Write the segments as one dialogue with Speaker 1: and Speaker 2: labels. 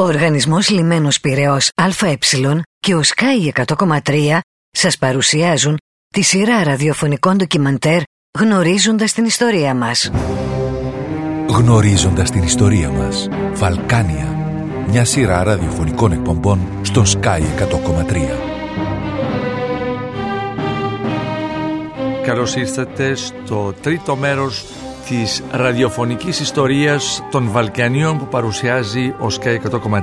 Speaker 1: Ο Οργανισμός Λιμένος Πυραιός ΑΕ και ο Sky 100,3 σας παρουσιάζουν τη σειρά ραδιοφωνικών ντοκιμαντέρ Γνωρίζοντας την ιστορία μας.
Speaker 2: Γνωρίζοντας την ιστορία μας. Βαλκάνια. Μια σειρά ραδιοφωνικών εκπομπών στο Sky 100,3.
Speaker 3: Καλώς ήρθατε στο τρίτο μέρος της ραδιοφωνικής ιστορίας των Βαλκανίων που παρουσιάζει ο Sky 100,3.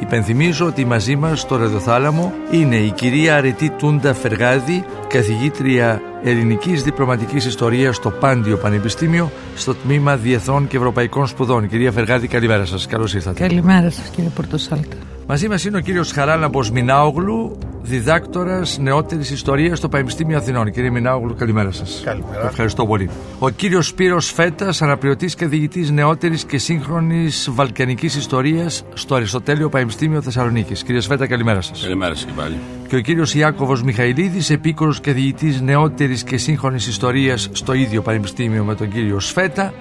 Speaker 3: Υπενθυμίζω ότι μαζί μας στο ραδιοθάλαμο είναι η κυρία Αρετή Τούντα Φεργάδη, καθηγήτρια ελληνικής διπλωματικής ιστορίας στο Πάντιο Πανεπιστήμιο στο τμήμα Διεθνών και Ευρωπαϊκών Σπουδών. Κυρία Φεργάδη, καλημέρα σας. Καλώς ήρθατε.
Speaker 4: Καλημέρα σας κύριε Πορτοσάλτα.
Speaker 3: Μαζί μας είναι ο κύριος Χαράλαμπος Μινάογλου, διδάκτορας νεότερης ιστορίας στο Πανεπιστήμιο Αθηνών. Κύριε Μινάογλου, καλημέρα σας.
Speaker 5: Καλημέρα.
Speaker 3: Ευχαριστώ πολύ. Ο κύριος Σπύρος Φέτας, αναπληρωτής καθηγητή νεότερης και σύγχρονης βαλκανικής ιστορίας στο Αριστοτέλειο Πανεπιστήμιο Θεσσαλονίκης. Κύριε Φέτα, καλημέρα σας.
Speaker 5: Καλημέρα σας και πάλι.
Speaker 3: Και ο κύριος Ιάκωβος Μιχαηλίδης, επίκορος καθηγητή νεότερης και σύγχρονης ιστορίας στο ίδιο Πανεπιστήμιο με τον κύριο Σφέτα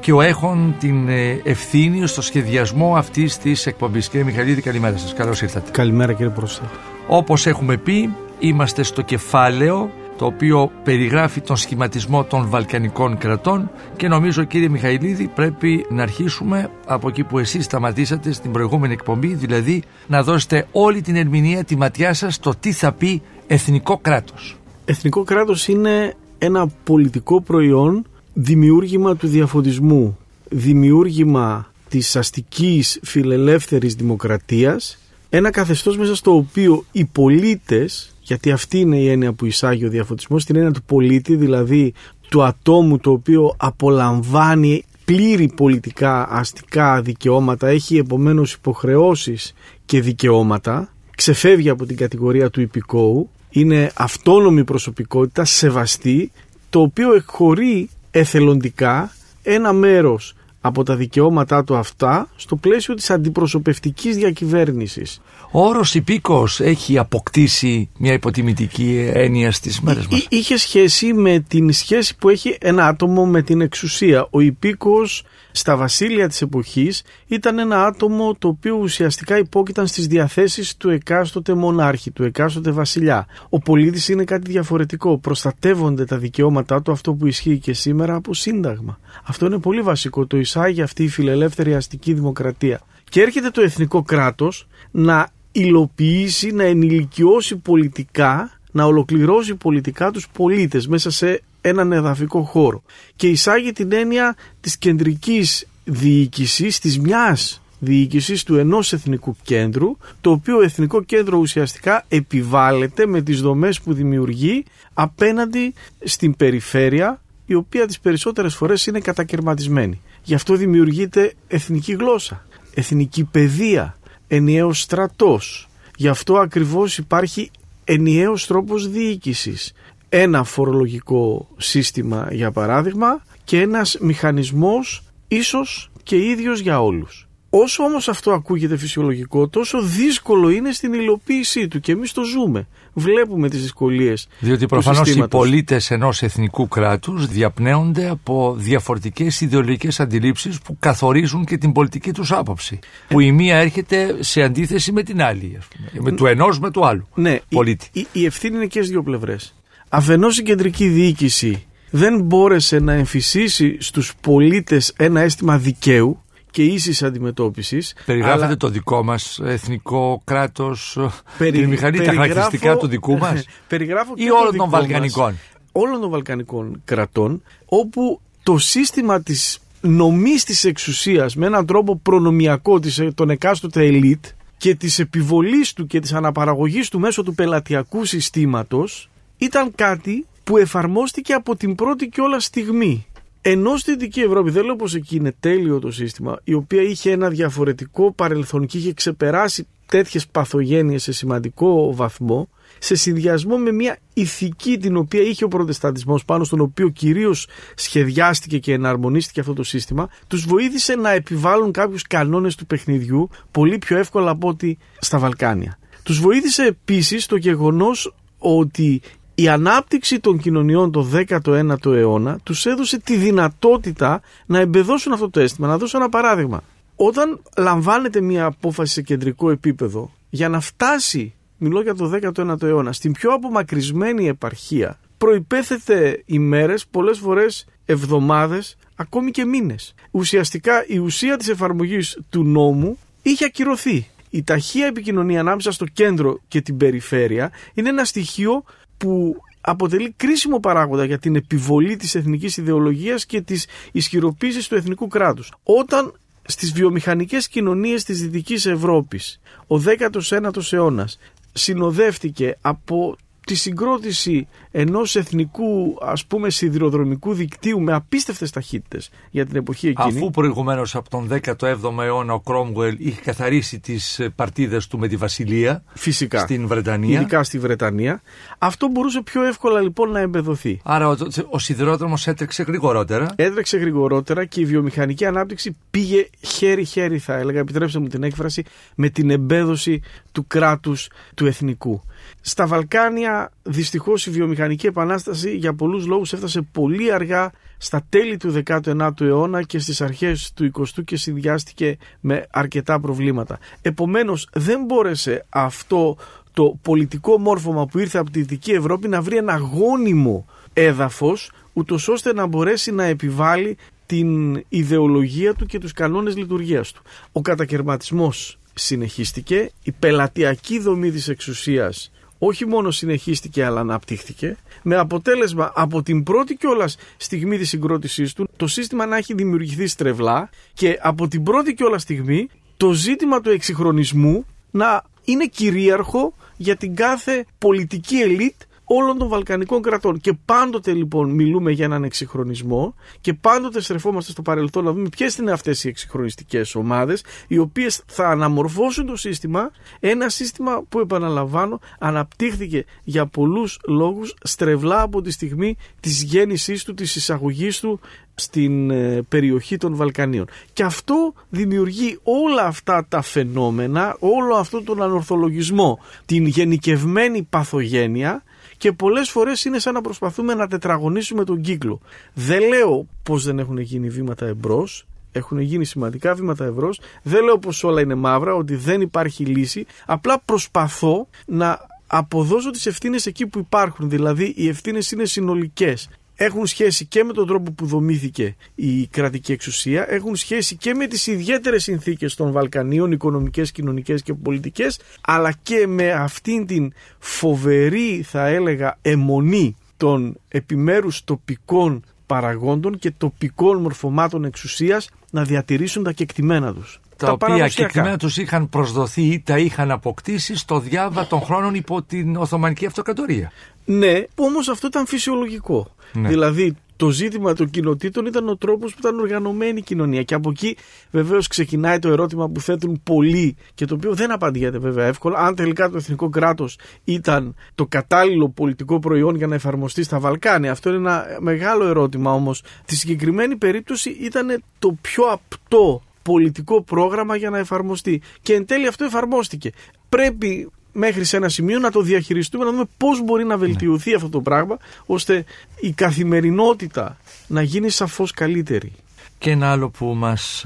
Speaker 3: και ο έχων την ε, ευθύνη στο σχεδιασμό αυτής της εκπομπής. Κύριε Μιχαηλίδη, καλημέρα σας. Καλώς ήρθατε.
Speaker 6: Καλημέρα κύριε Πρόεδρε.
Speaker 3: Όπως έχουμε πει, είμαστε στο κεφάλαιο το οποίο περιγράφει τον σχηματισμό των Βαλκανικών κρατών και νομίζω κύριε Μιχαηλίδη πρέπει να αρχίσουμε από εκεί που εσείς σταματήσατε στην προηγούμενη εκπομπή δηλαδή να δώσετε όλη την ερμηνεία τη ματιά σας στο τι θα πει εθνικό κράτος.
Speaker 6: Εθνικό κράτος είναι ένα πολιτικό προϊόν δημιούργημα του διαφωτισμού, δημιούργημα της αστικής φιλελεύθερης δημοκρατίας ένα καθεστώς μέσα στο οποίο οι πολίτες, γιατί αυτή είναι η έννοια που εισάγει ο διαφωτισμός, την έννοια του πολίτη, δηλαδή του ατόμου το οποίο απολαμβάνει πλήρη πολιτικά αστικά δικαιώματα, έχει επομένως υποχρεώσεις και δικαιώματα, ξεφεύγει από την κατηγορία του υπηκόου, είναι αυτόνομη προσωπικότητα, σεβαστή, το οποίο εκχωρεί εθελοντικά ένα μέρος από τα δικαιώματά του αυτά στο πλαίσιο της αντιπροσωπευτικής διακυβέρνησης.
Speaker 3: Ο όρος υπήκος έχει αποκτήσει μια υποτιμητική έννοια στις μέρες μας.
Speaker 6: Είχε σχέση με την σχέση που έχει ένα άτομο με την εξουσία. Ο υπήκος στα βασίλεια της εποχής ήταν ένα άτομο το οποίο ουσιαστικά υπόκειταν στις διαθέσεις του εκάστοτε μονάρχη, του εκάστοτε βασιλιά. Ο πολίτης είναι κάτι διαφορετικό. Προστατεύονται τα δικαιώματά του αυτό που ισχύει και σήμερα από σύνταγμα. Αυτό είναι πολύ βασικό. Το εισάγει αυτή η φιλελεύθερη αστική δημοκρατία. Και έρχεται το εθνικό κράτος να υλοποιήσει, να ενηλικιώσει πολιτικά, να ολοκληρώσει πολιτικά τους πολίτες μέσα σε έναν εδαφικό χώρο. Και εισάγει την έννοια της κεντρικής διοίκησης, της μιας διοίκησης του ενός εθνικού κέντρου, το οποίο εθνικό κέντρο ουσιαστικά επιβάλλεται με τις δομές που δημιουργεί απέναντι στην περιφέρεια, η οποία τις περισσότερες φορές είναι κατακαιρματισμένη. Γι' αυτό δημιουργείται εθνική γλώσσα, εθνική παιδεία, ενιαίος στρατός. Γι' αυτό ακριβώς υπάρχει ενιαίος τρόπος διοίκησης. Ένα φορολογικό σύστημα για παράδειγμα και ένας μηχανισμός ίσως και ίδιος για όλους. Όσο όμως αυτό ακούγεται φυσιολογικό, τόσο δύσκολο είναι στην υλοποίησή του και εμείς το ζούμε. Βλέπουμε τις δυσκολίες
Speaker 3: Διότι προφανώς οι πολίτες ενός εθνικού κράτους διαπνέονται από διαφορετικές ιδεολογικές αντιλήψεις που καθορίζουν και την πολιτική τους άποψη. Που η μία έρχεται σε αντίθεση με την άλλη, ας πούμε, με του ενός με του άλλου
Speaker 6: ναι,
Speaker 3: πολίτη.
Speaker 6: Η, η, η ευθύνη είναι και στις δύο πλευρές. Αφενός η κεντρική διοίκηση δεν μπόρεσε να εμφυσίσει στους πολίτες ένα αίσθημα δικαίου και ίσης αντιμετώπισης.
Speaker 3: Περιγράφετε αλλά... το δικό μας εθνικό κράτος, Περι... τη μηχανή, τα χαρακτηριστικά του δικού μας.
Speaker 6: Περιγράφω
Speaker 3: ή όλων των Βαλκανικών;
Speaker 6: Όλων των Βαλκανικών κρατών, όπου το σύστημα της νομής της εξουσίας με έναν τρόπο προνομιακό της, των εκάστοτε ελίτ και της επιβολής του και της αναπαραγωγής του μέσω του πελατειακού συστήματος ήταν κάτι που εφαρμόστηκε από την πρώτη και όλα στιγμή. Ενώ στη Δυτική Ευρώπη, δεν λέω πως εκεί είναι τέλειο το σύστημα, η οποία είχε ένα διαφορετικό παρελθόν και είχε ξεπεράσει τέτοιες παθογένειες σε σημαντικό βαθμό, σε συνδυασμό με μια ηθική την οποία είχε ο προτεσταντισμός πάνω στον οποίο κυρίως σχεδιάστηκε και εναρμονίστηκε αυτό το σύστημα, τους βοήθησε να επιβάλλουν κάποιους κανόνες του παιχνιδιού πολύ πιο εύκολα από ό,τι στα Βαλκάνια. Τους βοήθησε επίσης το γεγονός ότι η ανάπτυξη των κοινωνιών το 19ο αιώνα τους έδωσε τη δυνατότητα να εμπεδώσουν αυτό το αίσθημα. Να δώσω ένα παράδειγμα. Όταν λαμβάνεται μια απόφαση σε κεντρικό επίπεδο για να φτάσει, μιλώ για το 19ο αιώνα, στην πιο απομακρυσμένη επαρχία, προϋπέθεται ημέρες, πολλές φορές εβδομάδες, ακόμη και μήνες. Ουσιαστικά η ουσία της εφαρμογής του νόμου είχε ακυρωθεί. Η ταχεία επικοινωνία ανάμεσα στο κέντρο και την περιφέρεια είναι ένα στοιχείο που αποτελεί κρίσιμο παράγοντα για την επιβολή της εθνικής ιδεολογίας και της ισχυροποίησης του εθνικού κράτους. Όταν στις βιομηχανικές κοινωνίες της Δυτικής Ευρώπης ο 19ος αιώνας συνοδεύτηκε από τη συγκρότηση ενός εθνικού ας πούμε σιδηροδρομικού δικτύου με απίστευτες ταχύτητες για την εποχή εκείνη.
Speaker 3: Αφού προηγουμένως από τον 17ο αιώνα ο Κρόμγουελ είχε καθαρίσει τις ε, παρτίδες του με τη Βασιλεία
Speaker 6: Φυσικά.
Speaker 3: στην Βρετανία.
Speaker 6: Ειδικά στη Βρετανία. Αυτό μπορούσε πιο εύκολα λοιπόν να εμπεδοθεί.
Speaker 3: Άρα ο, ο σιδηρόδρομος έτρεξε γρηγορότερα.
Speaker 6: Έτρεξε γρηγορότερα και η βιομηχανική ανάπτυξη πήγε χέρι-χέρι θα έλεγα, επιτρέψτε μου την έκφραση, με την εμπέδωση του κράτους του εθνικού. Στα Βαλκάνια δυστυχώς η βιομηχανική επανάσταση για πολλούς λόγους έφτασε πολύ αργά στα τέλη του 19ου αιώνα και στις αρχές του 20ου και συνδυάστηκε με αρκετά προβλήματα. Επομένως δεν μπόρεσε αυτό το πολιτικό μόρφωμα που ήρθε από τη Δυτική Ευρώπη να βρει ένα γόνιμο έδαφος ούτως ώστε να μπορέσει να επιβάλλει την ιδεολογία του και τους κανόνες λειτουργίας του. Ο κατακαιρματισμός συνεχίστηκε, η πελατειακή δομή της εξουσίας όχι μόνο συνεχίστηκε αλλά αναπτύχθηκε με αποτέλεσμα από την πρώτη κιόλας στιγμή της συγκρότησής του το σύστημα να έχει δημιουργηθεί στρεβλά και από την πρώτη κιόλας στιγμή το ζήτημα του εξυγχρονισμού να είναι κυρίαρχο για την κάθε πολιτική ελίτ όλων των Βαλκανικών κρατών. Και πάντοτε λοιπόν μιλούμε για έναν εξυγχρονισμό και πάντοτε στρεφόμαστε στο παρελθόν να δούμε ποιες είναι αυτές οι εξυγχρονιστικές ομάδες, οι οποίες θα αναμορφώσουν το σύστημα. Ένα σύστημα που, επαναλαμβάνω, αναπτύχθηκε για πολλούς λόγους στρεβλά από τη στιγμή της γέννησής του, της εισαγωγής του στην ε, περιοχή των Βαλκανίων. Και αυτό δημιουργεί όλα αυτά τα φαινόμενα, όλο αυτό τον ανορθολογισμό, την γενικευμένη παθογένεια και πολλές φορές είναι σαν να προσπαθούμε να τετραγωνίσουμε τον κύκλο. Δεν λέω πως δεν έχουν γίνει βήματα εμπρός, έχουν γίνει σημαντικά βήματα ευρώ. Δεν λέω πως όλα είναι μαύρα, ότι δεν υπάρχει λύση. Απλά προσπαθώ να αποδώσω τις ευθύνες εκεί που υπάρχουν. Δηλαδή οι ευθύνες είναι συνολικές έχουν σχέση και με τον τρόπο που δομήθηκε η κρατική εξουσία, έχουν σχέση και με τις ιδιαίτερες συνθήκες των Βαλκανίων, οικονομικές, κοινωνικές και πολιτικές, αλλά και με αυτήν την φοβερή θα έλεγα αιμονή των επιμέρους τοπικών παραγόντων και τοπικών μορφωμάτων εξουσίας να διατηρήσουν τα κεκτημένα τους.
Speaker 3: Τα, τα οποία κεκτημένα τους είχαν προσδοθεί ή τα είχαν αποκτήσει στο διάβα των χρόνων υπό την Οθωμανική Αυτοκρατορία.
Speaker 6: Ναι, όμως αυτό ήταν φυσιολογικό. Ναι. Δηλαδή το ζήτημα των κοινοτήτων ήταν ο τρόπος που ήταν οργανωμένη η κοινωνία. Και από εκεί βεβαίως ξεκινάει το ερώτημα που θέτουν πολλοί και το οποίο δεν απαντιέται βέβαια εύκολα. Αν τελικά το εθνικό κράτος ήταν το κατάλληλο πολιτικό προϊόν για να εφαρμοστεί στα Βαλκάνια. Αυτό είναι ένα μεγάλο ερώτημα όμως. Τη συγκεκριμένη περίπτωση ήταν το πιο απτό πολιτικό πρόγραμμα για να εφαρμοστεί. Και εν τέλει αυτό εφαρμόστηκε. Πρέπει μέχρι σε ένα σημείο να το διαχειριστούμε, να δούμε πώς μπορεί να βελτιωθεί αυτό το πράγμα, ώστε η καθημερινότητα να γίνει σαφώς καλύτερη.
Speaker 3: Και ένα άλλο που μας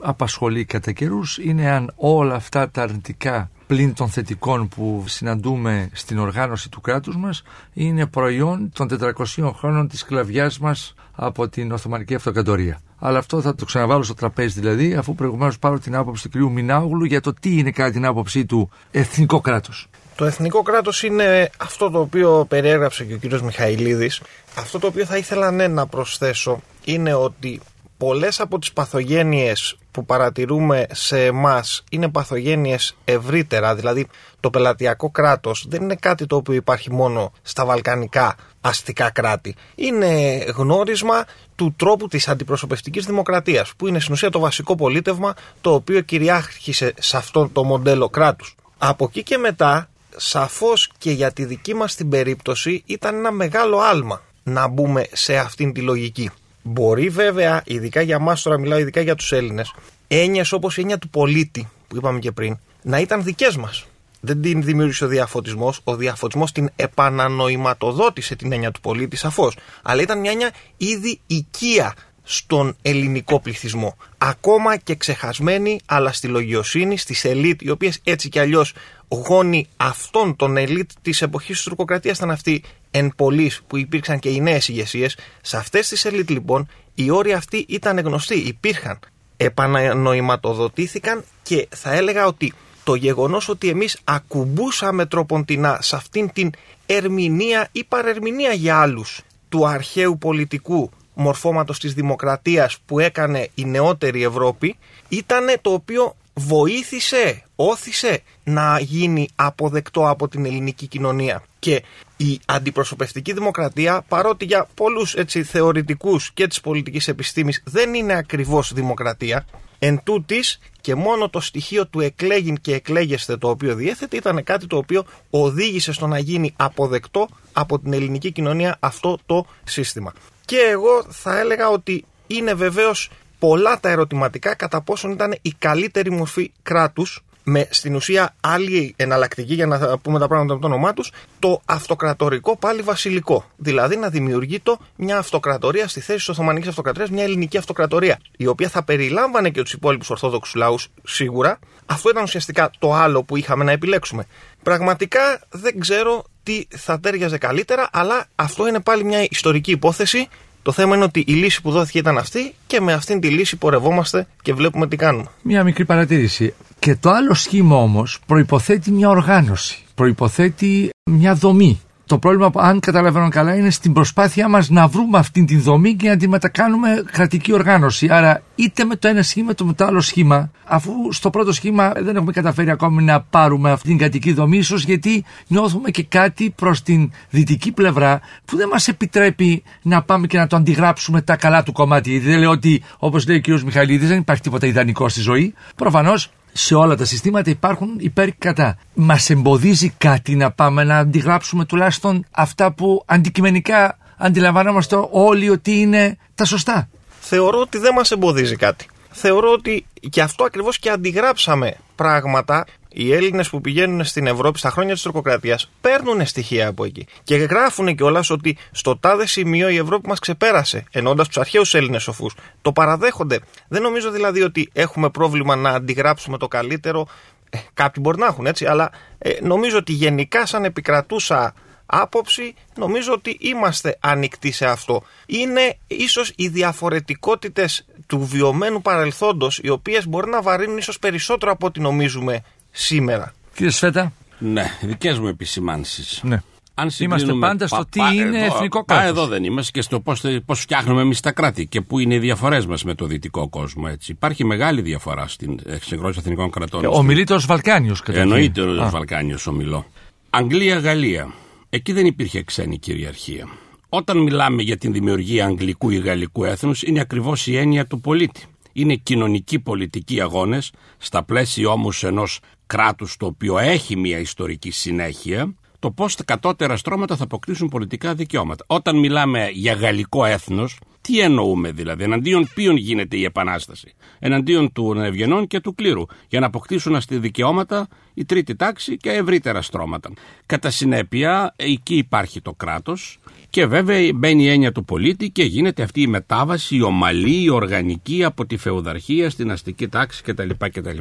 Speaker 3: απασχολεί κατά καιρούς είναι αν όλα αυτά τα αρνητικά πλην των θετικών που συναντούμε στην οργάνωση του κράτους μας είναι προϊόν των 400 χρόνων της σκλαβιάς μας από την Οθωμανική Αυτοκρατορία. Αλλά αυτό θα το ξαναβάλω στο τραπέζι δηλαδή, αφού προηγουμένως πάρω την άποψη του κ. Μινάουγλου για το τι είναι κατά την άποψή του εθνικό κράτος.
Speaker 5: Το εθνικό κράτος είναι αυτό το οποίο περιέγραψε και ο κ. Μιχαηλίδης. Αυτό το οποίο θα ήθελα ναι, να προσθέσω είναι ότι πολλές από τις παθογένειες που παρατηρούμε σε εμάς είναι παθογένειες ευρύτερα, δηλαδή το πελατειακό κράτος δεν είναι κάτι το οποίο υπάρχει μόνο στα βαλκανικά αστικά κράτη. Είναι γνώρισμα του τρόπου της αντιπροσωπευτικής δημοκρατίας, που είναι στην ουσία το βασικό πολίτευμα το οποίο κυριάρχησε σε αυτό το μοντέλο κράτους. Από εκεί και μετά, σαφώς και για τη δική μας την περίπτωση ήταν ένα μεγάλο άλμα να μπούμε σε αυτήν τη λογική. Μπορεί βέβαια, ειδικά για εμάς, τώρα μιλάω ειδικά για τους Έλληνες, έννοιες όπως η έννοια του πολίτη που είπαμε και πριν, να ήταν δικές μας. Δεν την δημιούργησε ο διαφωτισμός. Ο διαφωτισμός την επανανοηματοδότησε την έννοια του πολίτη, σαφώς. Αλλά ήταν μια έννοια ήδη οικία στον ελληνικό πληθυσμό. Ακόμα και ξεχασμένοι, αλλά στη λογιοσύνη, στις ελίτ, οι οποίες έτσι κι αλλιώς γόνοι αυτών των ελίτ της εποχής της τουρκοκρατίας ήταν αυτοί εν πολλής που υπήρξαν και οι νέες ηγεσίες. Σε αυτές τις ελίτ λοιπόν οι όροι αυτοί ήταν γνωστοί, υπήρχαν, επανανοηματοδοτήθηκαν και θα έλεγα ότι το γεγονός ότι εμείς ακουμπούσαμε τροποντινά σε αυτήν την ερμηνεία ή παρερμηνεία για άλλους του αρχαίου πολιτικού μορφώματος της δημοκρατίας που έκανε η νεότερη Ευρώπη ήταν το οποίο βοήθησε, όθησε να γίνει αποδεκτό από την ελληνική κοινωνία. Και η αντιπροσωπευτική δημοκρατία, παρότι για πολλούς έτσι, θεωρητικούς και της πολιτικής επιστήμης δεν είναι ακριβώς δημοκρατία, εν τούτης και μόνο το στοιχείο του εκλέγην και εκλέγεστε το οποίο διέθετε ήταν κάτι το οποίο οδήγησε στο να γίνει αποδεκτό από την ελληνική κοινωνία αυτό το σύστημα. Και εγώ θα έλεγα ότι είναι βεβαίως πολλά τα ερωτηματικά κατά πόσον ήταν η καλύτερη μορφή κράτους με στην ουσία άλλη εναλλακτική, για να πούμε τα πράγματα με το όνομά τους, το αυτοκρατορικό πάλι βασιλικό. Δηλαδή να δημιουργεί το μια αυτοκρατορία στη θέση της Οθωμανικής Αυτοκρατορίας, μια ελληνική αυτοκρατορία, η οποία θα περιλάμβανε και τους υπόλοιπους Ορθόδοξους λαούς σίγουρα. Αυτό ήταν ουσιαστικά το άλλο που είχαμε να επιλέξουμε. Πραγματικά δεν ξέρω τι θα τέριαζε καλύτερα, αλλά αυτό είναι πάλι μια ιστορική υπόθεση το θέμα είναι ότι η λύση που δόθηκε ήταν αυτή και με αυτήν τη λύση πορευόμαστε και βλέπουμε τι κάνουμε.
Speaker 3: Μια μικρή παρατήρηση. Και το άλλο σχήμα όμως προποθέτει μια οργάνωση. Προποθέτει μια δομή. Το πρόβλημα, αν καταλαβαίνω καλά, είναι στην προσπάθειά μας να βρούμε αυτή την δομή και να τη μετακάνουμε κρατική οργάνωση. Άρα, είτε με το ένα σχήμα, είτε με το άλλο σχήμα, αφού στο πρώτο σχήμα δεν έχουμε καταφέρει ακόμη να πάρουμε αυτή την κρατική δομή, ίσως γιατί νιώθουμε και κάτι προς την δυτική πλευρά που δεν μας επιτρέπει να πάμε και να το αντιγράψουμε τα καλά του κομμάτι. Γιατί δεν λέω ότι, όπως λέει ο κ. Μιχαλίδης, δεν υπάρχει τίποτα ιδανικό στη ζωή. Προφανώς σε όλα τα συστήματα υπάρχουν υπέρ και κατά. Μας εμποδίζει κάτι να πάμε να αντιγράψουμε τουλάχιστον αυτά που αντικειμενικά αντιλαμβανόμαστε όλοι ότι είναι τα σωστά.
Speaker 5: Θεωρώ ότι δεν μας εμποδίζει κάτι. Θεωρώ ότι και αυτό ακριβώς και αντιγράψαμε πράγματα οι Έλληνες που πηγαίνουν στην Ευρώπη στα χρόνια της τροκοκρατίας παίρνουν στοιχεία από εκεί. Και γράφουν κιόλας ότι στο τάδε σημείο η Ευρώπη μας ξεπέρασε, ενώντας τους αρχαίους Έλληνες σοφούς. Το παραδέχονται. Δεν νομίζω δηλαδή ότι έχουμε πρόβλημα να αντιγράψουμε το καλύτερο. Ε, κάποιοι μπορεί να έχουν έτσι, αλλά ε, νομίζω ότι γενικά σαν επικρατούσα άποψη νομίζω ότι είμαστε ανοιχτοί σε αυτό. Είναι ίσως οι διαφορετικότητες του βιωμένου παρελθόντος οι οποίες μπορεί να βαρύνουν ίσως περισσότερο από ό,τι νομίζουμε σήμερα.
Speaker 3: Κύριε Σφέτα.
Speaker 7: Ναι, δικές μου επισημάνσεις.
Speaker 3: Ναι. Αν είμαστε πάντα στο τι είναι εθνικό κράτο.
Speaker 7: εδώ δεν είμαστε και στο πώς φτιάχνουμε εμείς τα κράτη και πού είναι οι διαφορές μας με το δυτικό κόσμο. Έτσι. Υπάρχει μεγάλη διαφορά στην εξεγρόση εθνικών κρατών.
Speaker 3: Ο μιλήτο Βαλκάνιος,
Speaker 7: κατά Εννοείται ο Βαλκάνιος ομιλώ. Αγγλία-Γαλλία. Εκεί δεν υπήρχε ξένη κυριαρχία. Όταν μιλάμε για την δημιουργία αγγλικού ή γαλλικού έθνους, είναι ακριβώς η έννοια του πολίτη. Είναι κοινωνικοί πολιτικοί αγώνες, στα πλαίσια όμως ενός κράτους το οποίο έχει μια ιστορική συνέχεια, το πώς τα κατώτερα στρώματα θα αποκτήσουν πολιτικά δικαιώματα. Όταν μιλάμε για γαλλικό έθνος, τι εννοούμε δηλαδή, εναντίον ποιον γίνεται η επανάσταση; Εναντίον του ευγενών και του κλήρου, για να αποκτήσουν αυτή δικαιώματα η τρίτη τάξη και ευρύτερα στρώματα. Κατά συνέπεια, εκεί υπάρχει το κράτος και βέβαια μπαίνει η έννοια του πολίτη και γίνεται αυτή η μετάβαση, η ομαλή, η οργανική από τη φεουδαρχία στην αστική τάξη κτλ. κτλ.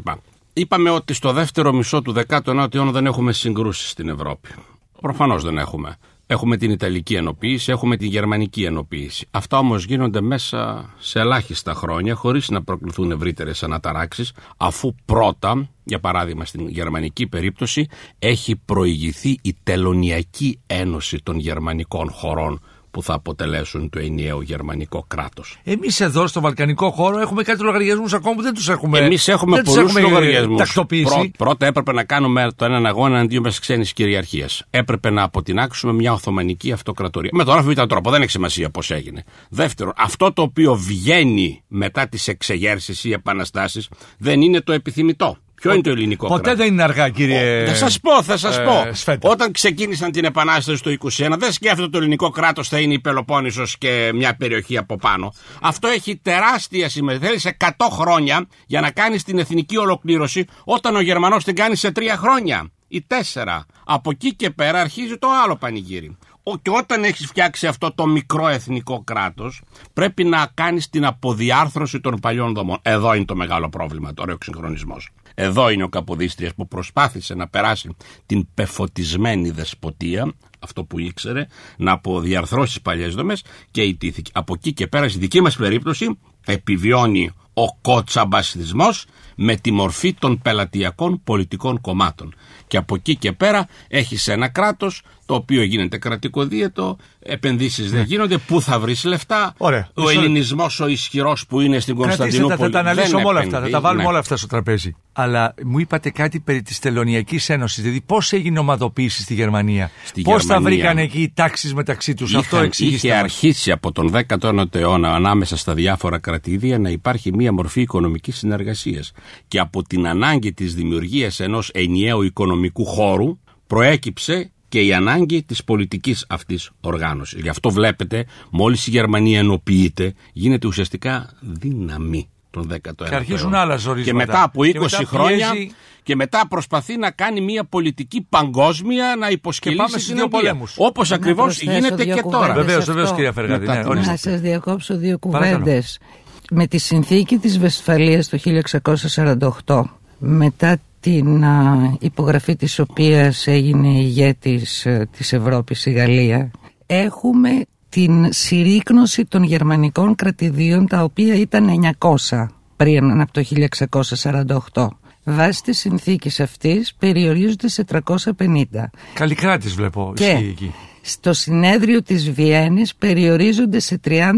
Speaker 7: Είπαμε ότι στο δεύτερο μισό του 19ου αιώνα δεν έχουμε συγκρούσεις στην Ευρώπη. Προφανώς δεν έχουμε. Έχουμε την Ιταλική ενοποίηση, έχουμε την Γερμανική ενοποίηση. Αυτά όμως γίνονται μέσα σε ελάχιστα χρόνια, χωρίς να προκληθούν ευρύτερες αναταράξεις, αφού πρώτα, για παράδειγμα στην γερμανική περίπτωση, έχει προηγηθεί η Τελωνιακή Ένωση των Γερμανικών χωρών που θα αποτελέσουν το ενιαίο γερμανικό κράτος.
Speaker 3: Εμείς εδώ στο βαλκανικό χώρο έχουμε κάτι λογαριασμούς ακόμα που δεν τους έχουμε.
Speaker 7: Εμείς έχουμε πολλούς λογαριασμούς. πρώτα έπρεπε να κάνουμε το έναν αγώνα αντίον μιας ξένης κυριαρχίας. Έπρεπε να αποτινάξουμε μια Οθωμανική αυτοκρατορία. Με τον άφημο ήταν τρόπο, δεν έχει σημασία πώς έγινε. Δεύτερον, αυτό το οποίο βγαίνει μετά τις εξεγέρσεις ή επαναστάσεις δεν είναι το επιθυμητό. Ποιο είναι το ελληνικό
Speaker 3: Ποτέ δεν είναι αργά, κύριε.
Speaker 7: Θα σας πω, θα σας ε, πω. Όταν ξεκίνησαν την Επανάσταση το 21, δεν σκέφτεται το ελληνικό κράτος θα είναι η Πελοπόννησος και μια περιοχή από πάνω. Αυτό έχει τεράστια σημασία. Θέλει 100 χρόνια για να κάνεις την εθνική ολοκλήρωση, όταν ο Γερμανός την κάνει σε 3 χρόνια ή 4. Από εκεί και πέρα αρχίζει το άλλο πανηγύρι. και όταν έχεις φτιάξει αυτό το μικρό εθνικό κράτος, πρέπει να κάνεις την αποδιάρθρωση των παλιών δομών. Εδώ είναι το μεγάλο πρόβλημα τώρα ο εξυγχρονισμός. Εδώ είναι ο Καποδίστριας που προσπάθησε να περάσει την πεφωτισμένη δεσποτεία, αυτό που ήξερε, να αποδιαρθρώσει τι παλιές δομές και ιτήθηκε. Από εκεί και πέρα, στη δική μας περίπτωση, επιβιώνει ο κοτσαμπασιδισμός με τη μορφή των πελατειακών πολιτικών κομμάτων. Και από εκεί και πέρα έχει ένα κράτος το οποίο γίνεται κρατικοδίαιτο, επενδύσεις δεν ναι. γίνονται, πού θα βρεις λεφτά.
Speaker 3: Ωραία.
Speaker 7: Ο ελληνισμός ο ισχυρός που είναι στην Κωνσταντινούπολη.
Speaker 3: Θα τα αναλύσουμε όλα αυτά, θα τα βάλουμε ναι. όλα αυτά στο τραπέζι. Αλλά μου είπατε κάτι περί της Τελωνιακής Ένωσης, δηλαδή πώς έγινε ομαδοποίηση στη Γερμανία; Πώς θα βρήκαν εκεί οι τάξεις μεταξύ τους, αυτό εξηγήστε.
Speaker 7: Είχε αρχίσει από τον 19ο αιώνα ανάμεσα στα διάφορα κρατήδια να υπάρχει μία μορφή οικονομικής συνεργασίας. Και από την ανάγκη της δημιουργίας ενός ενιαίου οικονομικού χώρου προέκυψε και η ανάγκη της πολιτικής αυτής οργάνωσης. Γι' αυτό βλέπετε, μόλις η Γερμανία ενοποιείται, γίνεται ουσιαστικά δύναμη τον 19ο
Speaker 3: Και αρχίζουν άλλα
Speaker 7: Και μετά από 20 χρόνια και μετά προσπαθεί να κάνει μια πολιτική παγκόσμια να υποσκελίσει
Speaker 3: και δύο πολέμους.
Speaker 7: Όπως ακριβώς γίνεται και τώρα.
Speaker 3: Βεβαίως, βεβαίως κυρία Φεργάτη. Ναι,
Speaker 4: να σας διακόψω δύο κουβέντες. Με τη συνθήκη της Βεσφαλίας το 1648 μετά την υπογραφή της οποίας έγινε ηγέτης ε, της Ευρώπης η Γαλλία έχουμε την συρρήκνωση των γερμανικών κρατηδίων τα οποία ήταν 900 πριν από το 1648. Βάσει της συνθήκης αυτής περιορίζονται σε 350.
Speaker 3: Καλλικράτης βλέπω. Και εκεί
Speaker 4: στο συνέδριο της Βιέννης περιορίζονται σε 39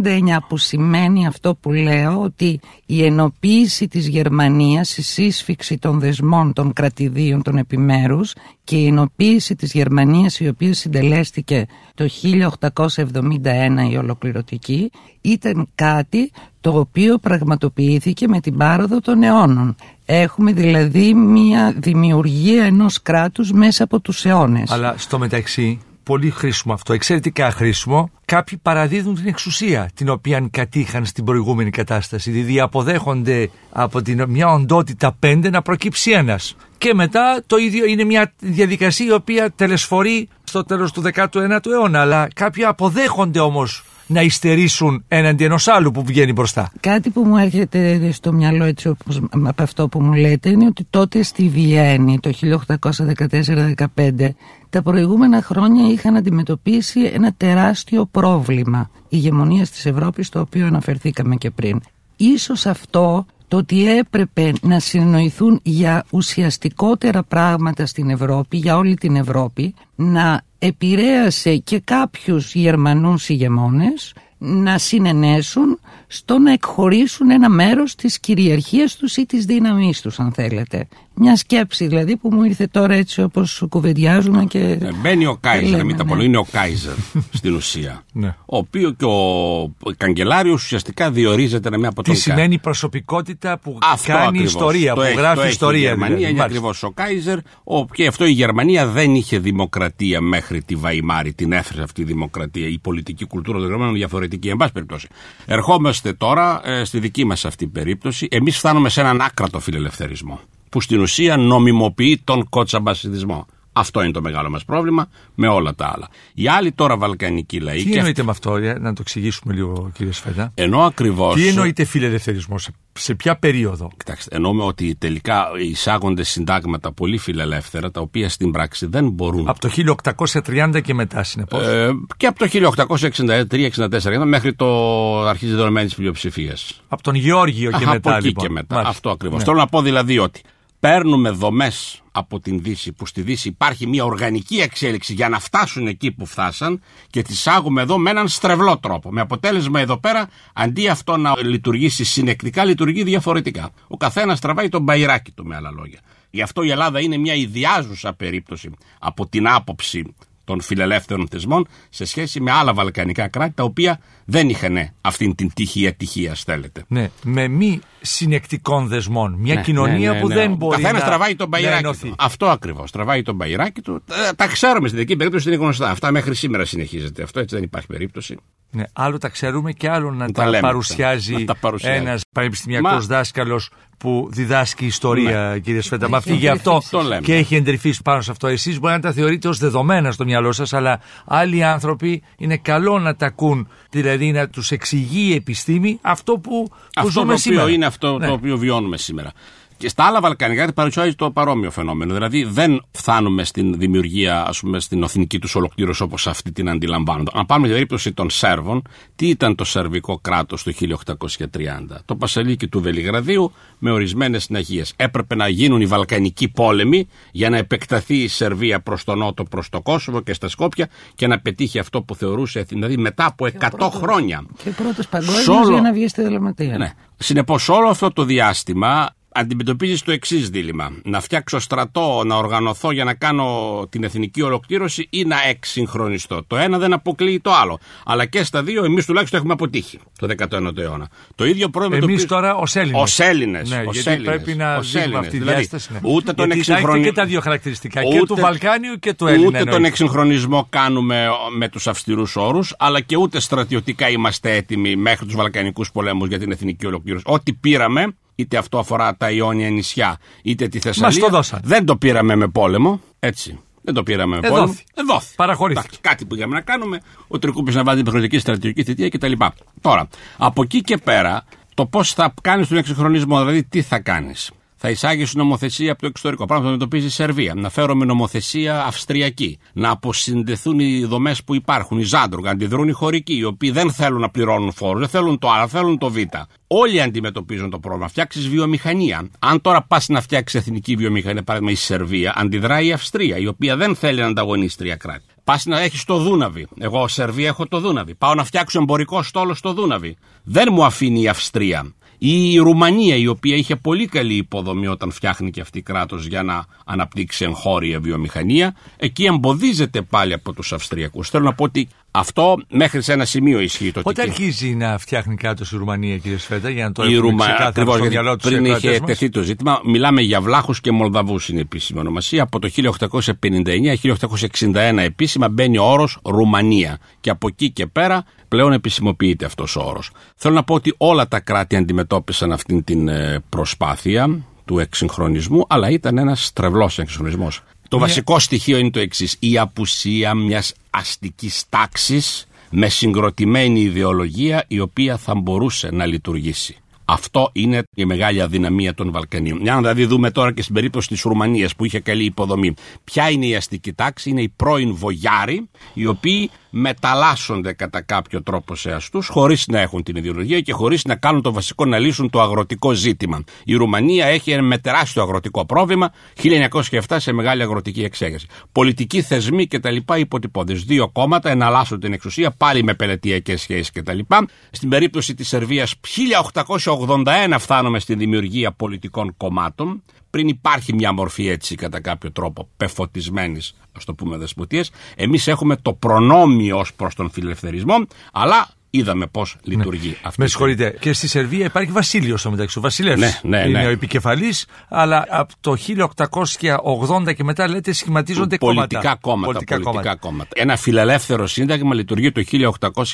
Speaker 4: που σημαίνει αυτό που λέω ότι η ενοποίηση της Γερμανίας, η σύσφυξη των δεσμών των κρατηδίων των επιμέρους και η ενοποίηση της Γερμανίας η οποία συντελέστηκε το 1871 η ολοκληρωτική ήταν κάτι το οποίο πραγματοποιήθηκε με την πάροδο των αιώνων. Έχουμε δηλαδή μια δημιουργία ενός κράτους μέσα από τους αιώνες.
Speaker 3: Αλλά στο μεταξύ πολύ χρήσιμο αυτό, εξαιρετικά χρήσιμο. Κάποιοι παραδίδουν την εξουσία την οποία κατήχαν στην προηγούμενη κατάσταση. Δηλαδή αποδέχονται από την, μια οντότητα πέντε να προκύψει ένας. Και μετά το ίδιο είναι μια διαδικασία η οποία τελεσφορεί στο τέλος του 19ου αιώνα. Αλλά κάποιοι αποδέχονται όμως να υστερήσουν έναντι ενός άλλου που βγαίνει μπροστά.
Speaker 4: Κάτι που μου έρχεται στο μυαλό έτσι όπως, από αυτό που μου λέτε είναι ότι τότε στη Βιέννη το 1814-15 τα προηγούμενα χρόνια είχαν αντιμετωπίσει ένα τεράστιο πρόβλημα ηγεμονία της Ευρώπης το οποίο αναφερθήκαμε και πριν. Ίσως αυτό το ότι έπρεπε να συνεννοηθούν για ουσιαστικότερα πράγματα στην Ευρώπη, για όλη την Ευρώπη, να επηρέασε και κάποιους Γερμανούς ηγεμόνες να συνενέσουν στο να εκχωρήσουν ένα μέρος της κυριαρχίας τους ή της δύναμής τους αν θέλετε. Μια σκέψη δηλαδή που μου ήρθε τώρα έτσι όπως κουβεντιάζουμε και... Ε,
Speaker 7: μπαίνει ο Κάιζερ, μην τα ναι. είναι ο Κάιζερ στην ουσία. Ναι. Ο οποίος και ο καγκελάριος ουσιαστικά διορίζεται με από τον
Speaker 3: Τι σημαίνει προσωπικότητα που κάνει ιστορία, που γράφει ιστορία. Η
Speaker 7: Γερμανία δηλαδή. είναι ακριβώς ο Κάιζερ και αυτό η Γερμανία δεν είχε δημοκρατία μέχρι τη Βαϊμάρη, την έφερε αυτή η δημοκρατία. Η πολιτική κουλτούρα των Γερμανών διαφορετική. Εν πάση περιπτώσει. Ερχόμαστε τώρα ε, στη δική μας αυτή περίπτωση. Εμείς φτάνουμε σε έναν άκρατο φιλελευθερισμό που στην ουσία νομιμοποιεί τον κοτσαμπασιδισμό. Αυτό είναι το μεγάλο μας πρόβλημα με όλα τα άλλα. Οι άλλοι τώρα βαλκανικοί λαοί.
Speaker 3: Τι εννοείται με αυτό, να το εξηγήσουμε λίγο, κύριε Σφέδα.
Speaker 7: Ενώ ακριβώ.
Speaker 3: Τι εννοείται φιλελευθερισμό, σε ποια περίοδο;
Speaker 7: Κοιτάξτε, εννοούμε ότι τελικά εισάγονται συντάγματα πολύ φιλελεύθερα, τα οποία στην πράξη δεν μπορούν.
Speaker 3: Από το 1830 και μετά, συνεπώς; Ε,
Speaker 7: και από το 1863-64 μέχρι το αρχή τη δεδομένη πλειοψηφίας.
Speaker 3: Από τον Γεώργιο και μετά.
Speaker 7: Από εκεί λοιπόν. και μετά. Αυτό ακριβώς. Ναι. Θέλω να πω δηλαδή ότι παίρνουμε δομές από την Δύση, που στη Δύση υπάρχει μια οργανική εξέλιξη για να φτάσουν εκεί που φτάσαν και τις άγουμε εδώ με έναν στρεβλό τρόπο. Με αποτέλεσμα εδώ πέρα, αντί αυτό να λειτουργήσει συνεκτικά, λειτουργεί διαφορετικά. Ο καθένας τραβάει τον μπαϊράκι του, με άλλα λόγια. Γι' αυτό η Ελλάδα είναι μια ιδιάζουσα περίπτωση από την άποψη των φιλελεύθερων θεσμών σε σχέση με άλλα βαλκανικά κράτη τα οποία δεν είχαν αυτήν την τυχή ατυχία, θέλετε.
Speaker 3: Ναι, με μη συνεκτικών δεσμών. Μια ναι, κοινωνία ναι, ναι, που δεν μπορεί
Speaker 7: Καθένας τραβάει τον μπαϊράκι του. Αυτό ακριβώς. Τραβάει τον μπαϊράκι του. Τα, τα ξέρουμε στην δική περίπτωση είναι γνωστά. Αυτά μέχρι σήμερα συνεχίζεται. Αυτό έτσι δεν υπάρχει περίπτωση.
Speaker 3: Ναι, άλλο τα ξέρουμε και άλλο να,
Speaker 7: Να
Speaker 3: τα,
Speaker 7: τα λέμε,
Speaker 3: παρουσιάζει
Speaker 7: να τα παρουσιάζει.
Speaker 3: ένας πανεπιστημιακός
Speaker 7: Μα-
Speaker 3: δάσκαλος που διδάσκει ιστορία, κύριε Σφέτα. Μα αυτή γι' αυτό
Speaker 7: εντρυφήσει. Το λέμε.
Speaker 3: και έχει εντρυφήσει πάνω σε αυτό. Εσείς μπορεί να τα θεωρείτε ως δεδομένα στο μυαλό σας, αλλά άλλοι άνθρωποι είναι καλό να τα ακούν, δηλαδή να τους εξηγεί η επιστήμη αυτό που, που
Speaker 7: Αυτό
Speaker 3: ζούμε
Speaker 7: το οποίο
Speaker 3: σήμερα.
Speaker 7: είναι αυτό
Speaker 3: Ναι.
Speaker 7: το οποίο βιώνουμε σήμερα. Και στα άλλα Βαλκανικά παρουσιάζει το παρόμοιο φαινόμενο. Δηλαδή δεν φτάνουμε στην δημιουργία, ας πούμε, στην εθνική τους ολοκλήρωση όπως αυτή την αντιλαμβάνονται. Αν πάμε για περίπτωση των Σέρβων, τι ήταν το σερβικό κράτος το 1830. Το Πασαλίκι του Βελιγραδίου με ορισμένες συναγίε. Έπρεπε να γίνουν οι Βαλκανικοί πόλεμοι για να επεκταθεί η Σερβία προς τον Νότο, προς το Κόσοβο και στα Σκόπια και να πετύχει αυτό που θεωρούσε. Δηλαδή μετά από 100 χρόνια
Speaker 4: Και πρώτος
Speaker 7: Σ'
Speaker 4: παγκόσμιος
Speaker 7: όλο-
Speaker 4: για να βγει στη Δελματεία.
Speaker 7: ναι. Συνεπώς, όλο αυτό το διάστημα αντιμετωπίζεις το εξής δίλημα. Να φτιάξω στρατό, να οργανωθώ για να κάνω την εθνική ολοκλήρωση ή να εξυγχρονιστώ. Το ένα δεν αποκλείει το άλλο. Αλλά και στα δύο εμείς τουλάχιστον έχουμε αποτύχει το 19ο αιώνα. Το ίδιο πρόβλημα. το
Speaker 3: Εμείς
Speaker 7: οποίο-
Speaker 3: τώρα ως Έλληνες.
Speaker 7: Ως Έλληνες,
Speaker 3: Ναι,
Speaker 7: ως
Speaker 3: γιατί
Speaker 7: Έλληνες,
Speaker 3: πρέπει να
Speaker 7: ως
Speaker 3: δείχνουμε
Speaker 7: Έλληνες.
Speaker 3: αυτή τη
Speaker 7: Δηλαδή,
Speaker 3: διάσταση. ναι.
Speaker 7: ούτε τον
Speaker 3: γιατί
Speaker 7: εξυγχρονι-
Speaker 3: έχετε και τα δύο χαρακτηριστικά. και του
Speaker 7: Ούτε-
Speaker 3: Βαλκάνιου και του Έλληνα.
Speaker 7: Ούτε τον
Speaker 3: εννοείται.
Speaker 7: εξυγχρονισμό κάνουμε με τους αυστηρούς όρους, αλλά και ούτε στρατιωτικά είμαστε έτοιμοι μέχρι τους Βαλκανικούς πολέμους για την εθνική ολοκλήρωση. Ό,τι πήραμε, είτε αυτό αφορά τα Ιόνια νησιά, είτε τη Θεσσαλία.
Speaker 3: το δώσαν.
Speaker 7: Δεν το πήραμε με πόλεμο. Έτσι. Δεν το πήραμε με
Speaker 3: Εδόθη.
Speaker 7: πόλεμο. Εδόθη.
Speaker 3: Παραχωρήθηκε.
Speaker 7: Εντάξει, Κάτι που είχαμε να κάνουμε. Ο Τρικούπης να βάζει υποχρεωτική στρατιωτική θητεία κτλ. Τώρα, από εκεί και πέρα, το πώς θα κάνεις τον εξυγχρονισμό, δηλαδή τι θα κάνεις. Θα εισάγεις νομοθεσία από το εξωτερικό. Πράγμα που αντιμετωπίζει η Σερβία. Να φέρουμε νομοθεσία αυστριακή. Να αποσυνδεθούν οι δομές που υπάρχουν, οι Ζάντρογκα, να αντιδρούν οι χωρικοί, οι οποίοι δεν θέλουν να πληρώνουν φόρους, δεν θέλουν το Α, θέλουν το Β. Όλοι αντιμετωπίζουν το πρόβλημα. Φτιάξεις βιομηχανία. Αν τώρα πας να φτιάξεις εθνική βιομηχανία, παράδειγμα η Σερβία, αντιδράει η Αυστρία, η οποία δεν θέλει να ανταγωνίσει τρία κράτη. Πας να έχεις το Δούναβι. Εγώ, Σερβία, έχω το Δούναβι. Πάω να φτιάξω εμπορικό στόλο στο Δούναβι. Δεν μου αφήνει η Αυστρία. Ή η Ρουμανία, η οποία είχε πολύ καλή υποδομή όταν φτιάχνει και αυτή κράτος για να αναπτύξει εγχώρια βιομηχανία, εκεί εμποδίζεται πάλι από τους Αυστριακούς. Θέλω να πω ότι αυτό μέχρι σε ένα σημείο ισχύει το
Speaker 3: Πότε
Speaker 7: τι-
Speaker 3: αρχίζει να φτιάχνει κράτος η Ρουμανία, κύριε Σφέτα, για να το
Speaker 7: η
Speaker 3: έχουμε
Speaker 7: Ρουμανία.
Speaker 3: ξεκάθαρο
Speaker 7: Ακριβώς,
Speaker 3: στο
Speaker 7: γιατί
Speaker 3: μυαλό τους
Speaker 7: πριν είχε τεθεί το ζήτημα, μιλάμε για Βλάχους και Μολδαβούς είναι η επίσημη ονομασία. Από το 1859-1861 επίσημα μπαίνει ο όρος Ρουμανία. Και από εκεί και πέρα πλέον επισημοποιείται αυτός ο όρος. Θέλω να πω ότι όλα τα κράτη αντιμετώπισαν αυτή την ε, προσπάθεια του εξυγχρονισμού, αλλά ήταν ένας τρευλός εξυγχρονισμός. Το βασικό στοιχείο είναι το εξής. Η απουσία μιας αστικής τάξης με συγκροτημένη ιδεολογία η οποία θα μπορούσε να λειτουργήσει. Αυτό είναι η μεγάλη αδυναμία των Βαλκανίων. Μια να δηλαδή δούμε τώρα και στην περίπτωση της Ρουμανίας που είχε καλή υποδομή. Ποια είναι η αστική τάξη, είναι οι πρώην βογιάροι, οι οποίοι μεταλλάσσονται κατά κάποιο τρόπο σε αστού, χωρίς να έχουν την ιδεολογία και χωρίς να κάνουν το βασικό να λύσουν το αγροτικό ζήτημα. Η Ρουμανία έχει ένα με τεράστιο αγροτικό πρόβλημα, 1907 σε μεγάλη αγροτική εξέγερση. Πολιτικοί θεσμοί κτλ. υποτυπώντε. Δύο κόμματα εναλλάσσουν την εξουσία πάλι με πελετειακές σχέσεις κτλ. Στην περίπτωση της Σερβίας, 1881 φτάνουμε στη δημιουργία πολιτικών κομμάτων. Πριν υπάρχει μια μορφή έτσι κατά κάποιο τρόπο πεφωτισμένης, ας το πούμε, δεσποτεία, εμείς έχουμε το προνόμιο ως προς τον φιλελευθερισμό, αλλά είδαμε πώς λειτουργεί αυτή
Speaker 3: Με
Speaker 7: η
Speaker 3: συγχωρείτε. Και στη Σερβία υπάρχει βασίλειος στο μεταξύ. Ο βασιλεύς
Speaker 7: Ναι, ναι,
Speaker 3: είναι
Speaker 7: ναι.
Speaker 3: ο επικεφαλής, αλλά από το 1880 και μετά λέτε σχηματίζονται
Speaker 7: πολιτικά
Speaker 3: κόμματα.
Speaker 7: κόμματα. Πολιτικά, κόμματα. Ένα φιλελεύθερο σύνταγμα λειτουργεί το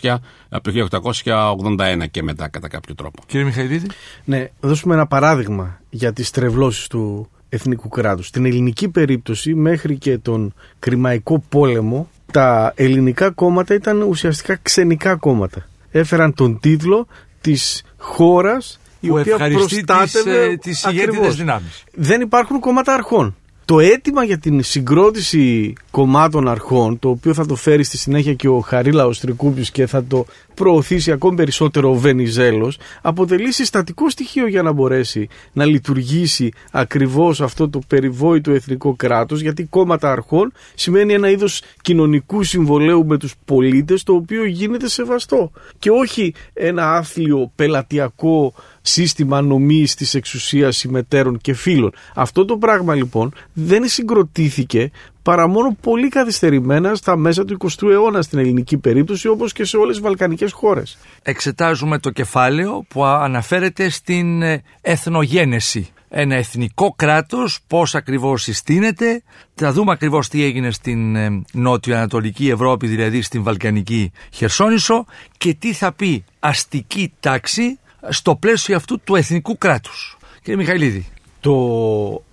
Speaker 7: 1800, από το 1881 και μετά κατά κάποιο τρόπο.
Speaker 3: Κύριε Μιχαηλίδη.
Speaker 6: Ναι, θα δώσουμε ένα παράδειγμα για τις τρευλώσεις του εθνικού κράτους. Στην ελληνική περίπτωση μέχρι και τον Κρημαϊκό πόλεμο τα ελληνικά κόμματα ήταν ουσιαστικά ξενικά κόμματα. Έφεραν τον τίτλο της χώρας η
Speaker 3: Που
Speaker 6: οποία
Speaker 3: ευχαριστεί
Speaker 6: προστάτευε
Speaker 3: τις, ε, τις ηγέτιδες
Speaker 6: ακριβώς.
Speaker 3: δυνάμεις.
Speaker 6: Δεν υπάρχουν κόμματα αρχών. Το αίτημα για την συγκρότηση κομμάτων αρχών, το οποίο θα το φέρει στη συνέχεια και ο Χαρίλαος Τρικούπης και θα το προωθήσει ακόμη περισσότερο ο Βενιζέλος, αποτελεί συστατικό στοιχείο για να μπορέσει να λειτουργήσει ακριβώς αυτό το περιβόητο εθνικό κράτος, γιατί κόμματα αρχών σημαίνει ένα είδος κοινωνικού συμβολέου με τους πολίτες, το οποίο γίνεται σεβαστό. Και όχι ένα άθλιο πελατειακό σύστημα νομής της εξουσίας συμμετέρων και φίλων. Αυτό το πράγμα λοιπόν δεν συγκροτήθηκε παρά μόνο πολύ καθυστερημένα στα μέσα του 20ου αιώνα στην ελληνική περίπτωση όπως και σε όλες τις βαλκανικές χώρες.
Speaker 3: Εξετάζουμε το κεφάλαιο που αναφέρεται στην ε, εθνογένεση. ένα εθνικό κράτος, πώς ακριβώς συστήνεται. Θα δούμε ακριβώς τι έγινε στην ε, νότιο-ανατολική Ευρώπη, δηλαδή στην Βαλκανική Χερσόνησο και τι θα πει αστική τάξη στο πλαίσιο αυτού του εθνικού κράτους. Κύριε Μιχαηλίδη.
Speaker 6: Το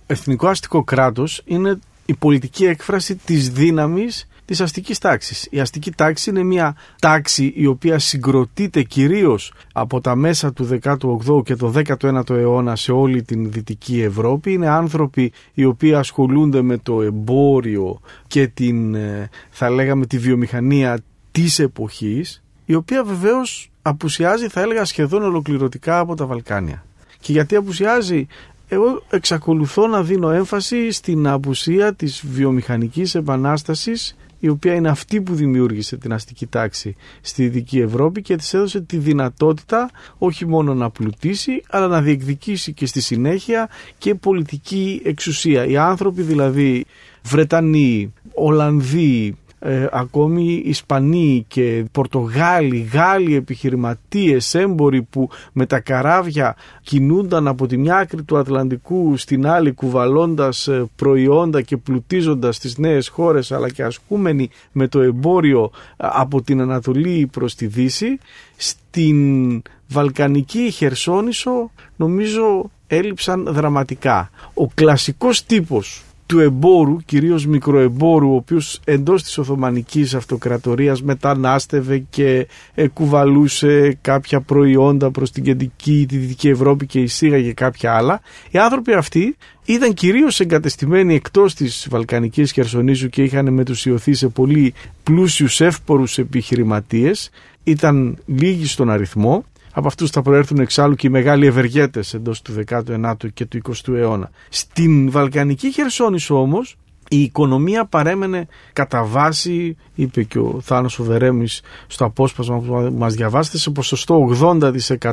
Speaker 6: εθνικό αστικό κράτος είναι η πολιτική έκφραση της δύναμης της αστικής τάξης. Η αστική τάξη είναι μια τάξη η οποία συγκροτείται κυρίως από τα μέσα του 18ου και το 19ο αιώνα σε όλη την Δυτική Ευρώπη. Είναι άνθρωποι οι οποίοι ασχολούνται με το εμπόριο και την, ε, θα λέγαμε, τη βιομηχανία της εποχής, η οποία βεβαίως απουσιάζει, θα έλεγα, σχεδόν ολοκληρωτικά από τα Βαλκάνια. Και γιατί απουσιάζει εγώ εξακολουθώ να δίνω έμφαση στην απουσία της βιομηχανικής επανάστασης η οποία είναι αυτή που δημιούργησε την αστική τάξη στη Δυτική Ευρώπη και της έδωσε τη δυνατότητα όχι μόνο να πλουτίσει αλλά να διεκδικήσει και στη συνέχεια και πολιτική εξουσία. Οι άνθρωποι δηλαδή Βρετανοί, Ολλανδοί, ε, ακόμη Ισπανοί και Πορτογάλοι, Γάλλοι επιχειρηματίες, έμποροι που με τα καράβια κινούνταν από τη μια άκρη του Ατλαντικού στην άλλη κουβαλώντας ε, προϊόντα και πλουτίζοντας τις νέες χώρες αλλά και ασκούμενοι με το εμπόριο ε, από την Ανατολή προς τη Δύση στην Βαλκανική Χερσόνησο νομίζω έλειψαν δραματικά. Ο κλασικός τύπος του εμπόρου, κυρίως μικροεμπόρου, ο οποίος εντός της Οθωμανικής Αυτοκρατορίας μετανάστευε και κουβαλούσε κάποια προϊόντα προς την κεντρική, τη Δυτική Ευρώπη και εισήγαγε κάποια άλλα. Οι άνθρωποι αυτοί ήταν κυρίως εγκατεστημένοι εκτός της Βαλκανικής Χερσονήσου και είχαν μετουσιωθεί σε πολύ πλούσιους εύπορους επιχειρηματίες. Ήταν λίγοι στον αριθμό από αυτούς θα προέρθουν εξάλλου και οι μεγάλοι ευεργέτες εντός του 19ου και του 20ου αιώνα. Στην Βαλκανική Χερσόνησο όμως η οικονομία παρέμενε κατά βάση, είπε και ο Θάνος Οβερέμης στο απόσπασμα που μας διαβάσετε, σε ποσοστό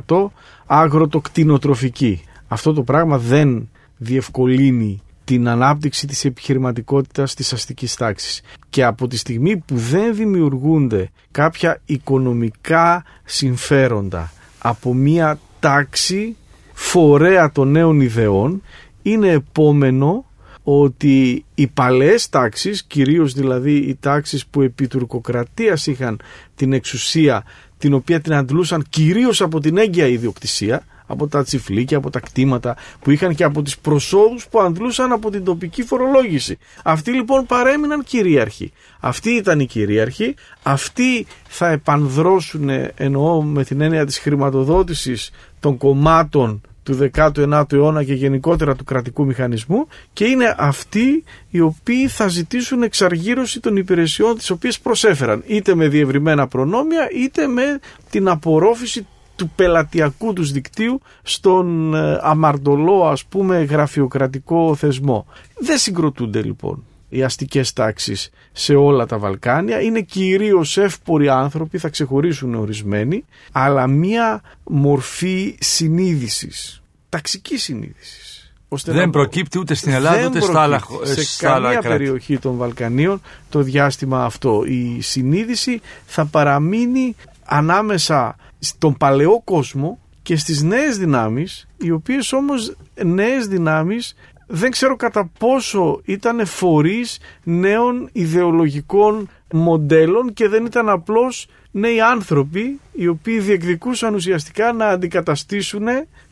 Speaker 6: 80% αγροτοκτηνοτροφική. Αυτό το πράγμα δεν διευκολύνει την ανάπτυξη της επιχειρηματικότητας της αστικής τάξης. Και από τη στιγμή που δεν δημιουργούνται κάποια οικονομικά συμφέροντα από μία τάξη φορέα των νέων ιδεών είναι επόμενο ότι οι παλαιές τάξεις, κυρίως δηλαδή οι τάξεις που επί τουρκοκρατίας είχαν την εξουσία την οποία την αντλούσαν κυρίως από την έγκαια ιδιοκτησία από τα τσιφλίκια, από τα κτήματα που είχαν και από τις προσόδους που αντλούσαν από την τοπική φορολόγηση. Αυτοί λοιπόν παρέμειναν κυρίαρχοι. Αυτοί ήταν οι κυρίαρχοι, αυτοί θα επανδρώσουν εννοώ με την έννοια της χρηματοδότησης των κομμάτων του 19ου αιώνα και γενικότερα του κρατικού μηχανισμού και είναι αυτοί οι οποίοι θα ζητήσουν εξαργύρωση των υπηρεσιών τις οποίες προσέφεραν είτε με διευρυμένα προνόμια είτε με την απορρόφηση του πελατειακού τους δικτύου στον ε, αμαρτωλό ας πούμε γραφειοκρατικό θεσμό. Δεν συγκροτούνται λοιπόν οι αστικές τάξεις σε όλα τα Βαλκάνια είναι κυρίως εύποροι άνθρωποι, θα ξεχωρίσουν ορισμένοι αλλά μία μορφή συνείδησης, ταξική συνείδησης.
Speaker 3: Ώστε δεν προκύπτει ούτε στην Ελλάδα ούτε στα άλλα
Speaker 6: Σε στα καμία περιοχή των Βαλκανίων το διάστημα αυτό. Η συνείδηση θα παραμείνει ανάμεσα στον παλαιό κόσμο και στις νέες δυνάμεις, οι οποίες όμως νέες δυνάμεις δεν ξέρω κατά πόσο ήταν φορείς νέων ιδεολογικών μοντέλων και δεν ήταν απλώς νέοι άνθρωποι οι οποίοι διεκδικούσαν ουσιαστικά να αντικαταστήσουν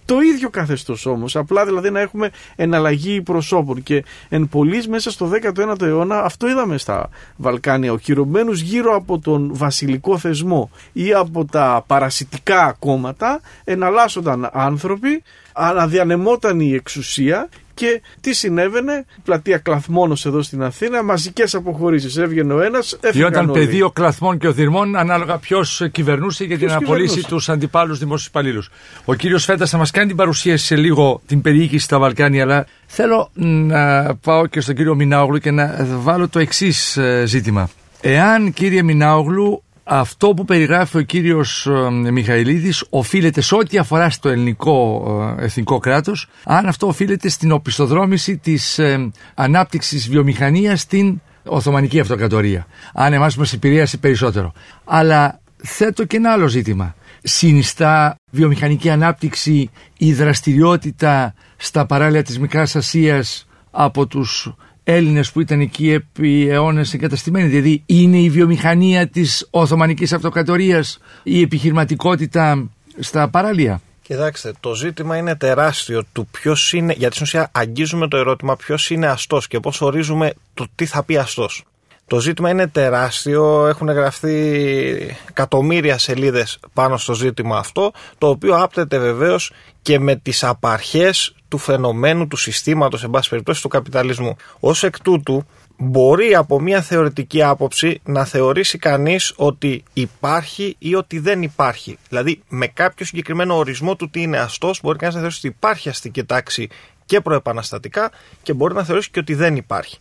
Speaker 6: το ίδιο καθεστώς όμως. Απλά δηλαδή να έχουμε εναλλαγή προσώπων. Και εν πολλής μέσα στο 19ο αιώνα αυτό είδαμε στα Βαλκάνια. Οχυρωμένους γύρω από τον βασιλικό θεσμό ή από τα παρασιτικά κόμματα εναλλάσσονταν άνθρωποι, αναδιανεμόταν η εξουσία και τι συνέβαινε, πλατεία Κλαθμόνος εδώ στην Αθήνα, μαζικές αποχωρήσεις. Έβγαινε ο ένας, έφυγαν
Speaker 3: Ήταν πεδίο Κλαθμών και Οδυρμών, ανάλογα ποιος κυβερνούσε για την απολύσει τους αντιπάλους δημόσιους υπαλλήλους. Ο κύριος Φέτα θα μας κάνει την παρουσίαση σε λίγο την περιοίκηση στα Βαλκάνια, αλλά θέλω να πάω και στον κύριο Μινάογλου και να βάλω το εξής ε, ζήτημα. Εάν κύριε Μινάογλου αυτό που περιγράφει ο κύριος ε, Μιχαηλίδης οφείλεται σε ό,τι αφορά στο ελληνικό ε, εθνικό κράτος αν αυτό οφείλεται στην οπισθοδρόμηση της ε, ανάπτυξης βιομηχανίας στην Οθωμανική Αυτοκρατορία αν εμάς μας επηρέασε περισσότερο. Αλλά θέτω και ένα άλλο ζήτημα. Συνιστά βιομηχανική ανάπτυξη η δραστηριότητα στα παράλια της Μικράς Ασίας από τους Έλληνες που ήταν εκεί επί αιώνες εγκαταστημένοι. Δηλαδή είναι η βιομηχανία της Οθωμανικής Αυτοκρατορίας η επιχειρηματικότητα στα παράλια;
Speaker 5: Κοιτάξτε, το ζήτημα είναι τεράστιο του ποιος είναι, γιατί στην ουσία αγγίζουμε το ερώτημα ποιος είναι αστός και πώς ορίζουμε το τι θα πει αστός. Το ζήτημα είναι τεράστιο, έχουν γραφτεί εκατομμύρια σελίδες πάνω στο ζήτημα αυτό, το οποίο άπτεται βεβαίως και με τις απαρχές του φαινομένου, του συστήματος, εν πάση περιπτώσει, του καπιταλισμού. Ως εκ τούτου, μπορεί από μια θεωρητική άποψη να θεωρήσει κανείς ότι υπάρχει ή ότι δεν υπάρχει. Δηλαδή, με κάποιο συγκεκριμένο ορισμό του τι είναι αστός, μπορεί κανείς να θεωρήσει ότι υπάρχει αστική τάξη και προεπαναστατικά και μπορεί να θεωρήσει και ότι δεν υπάρχει.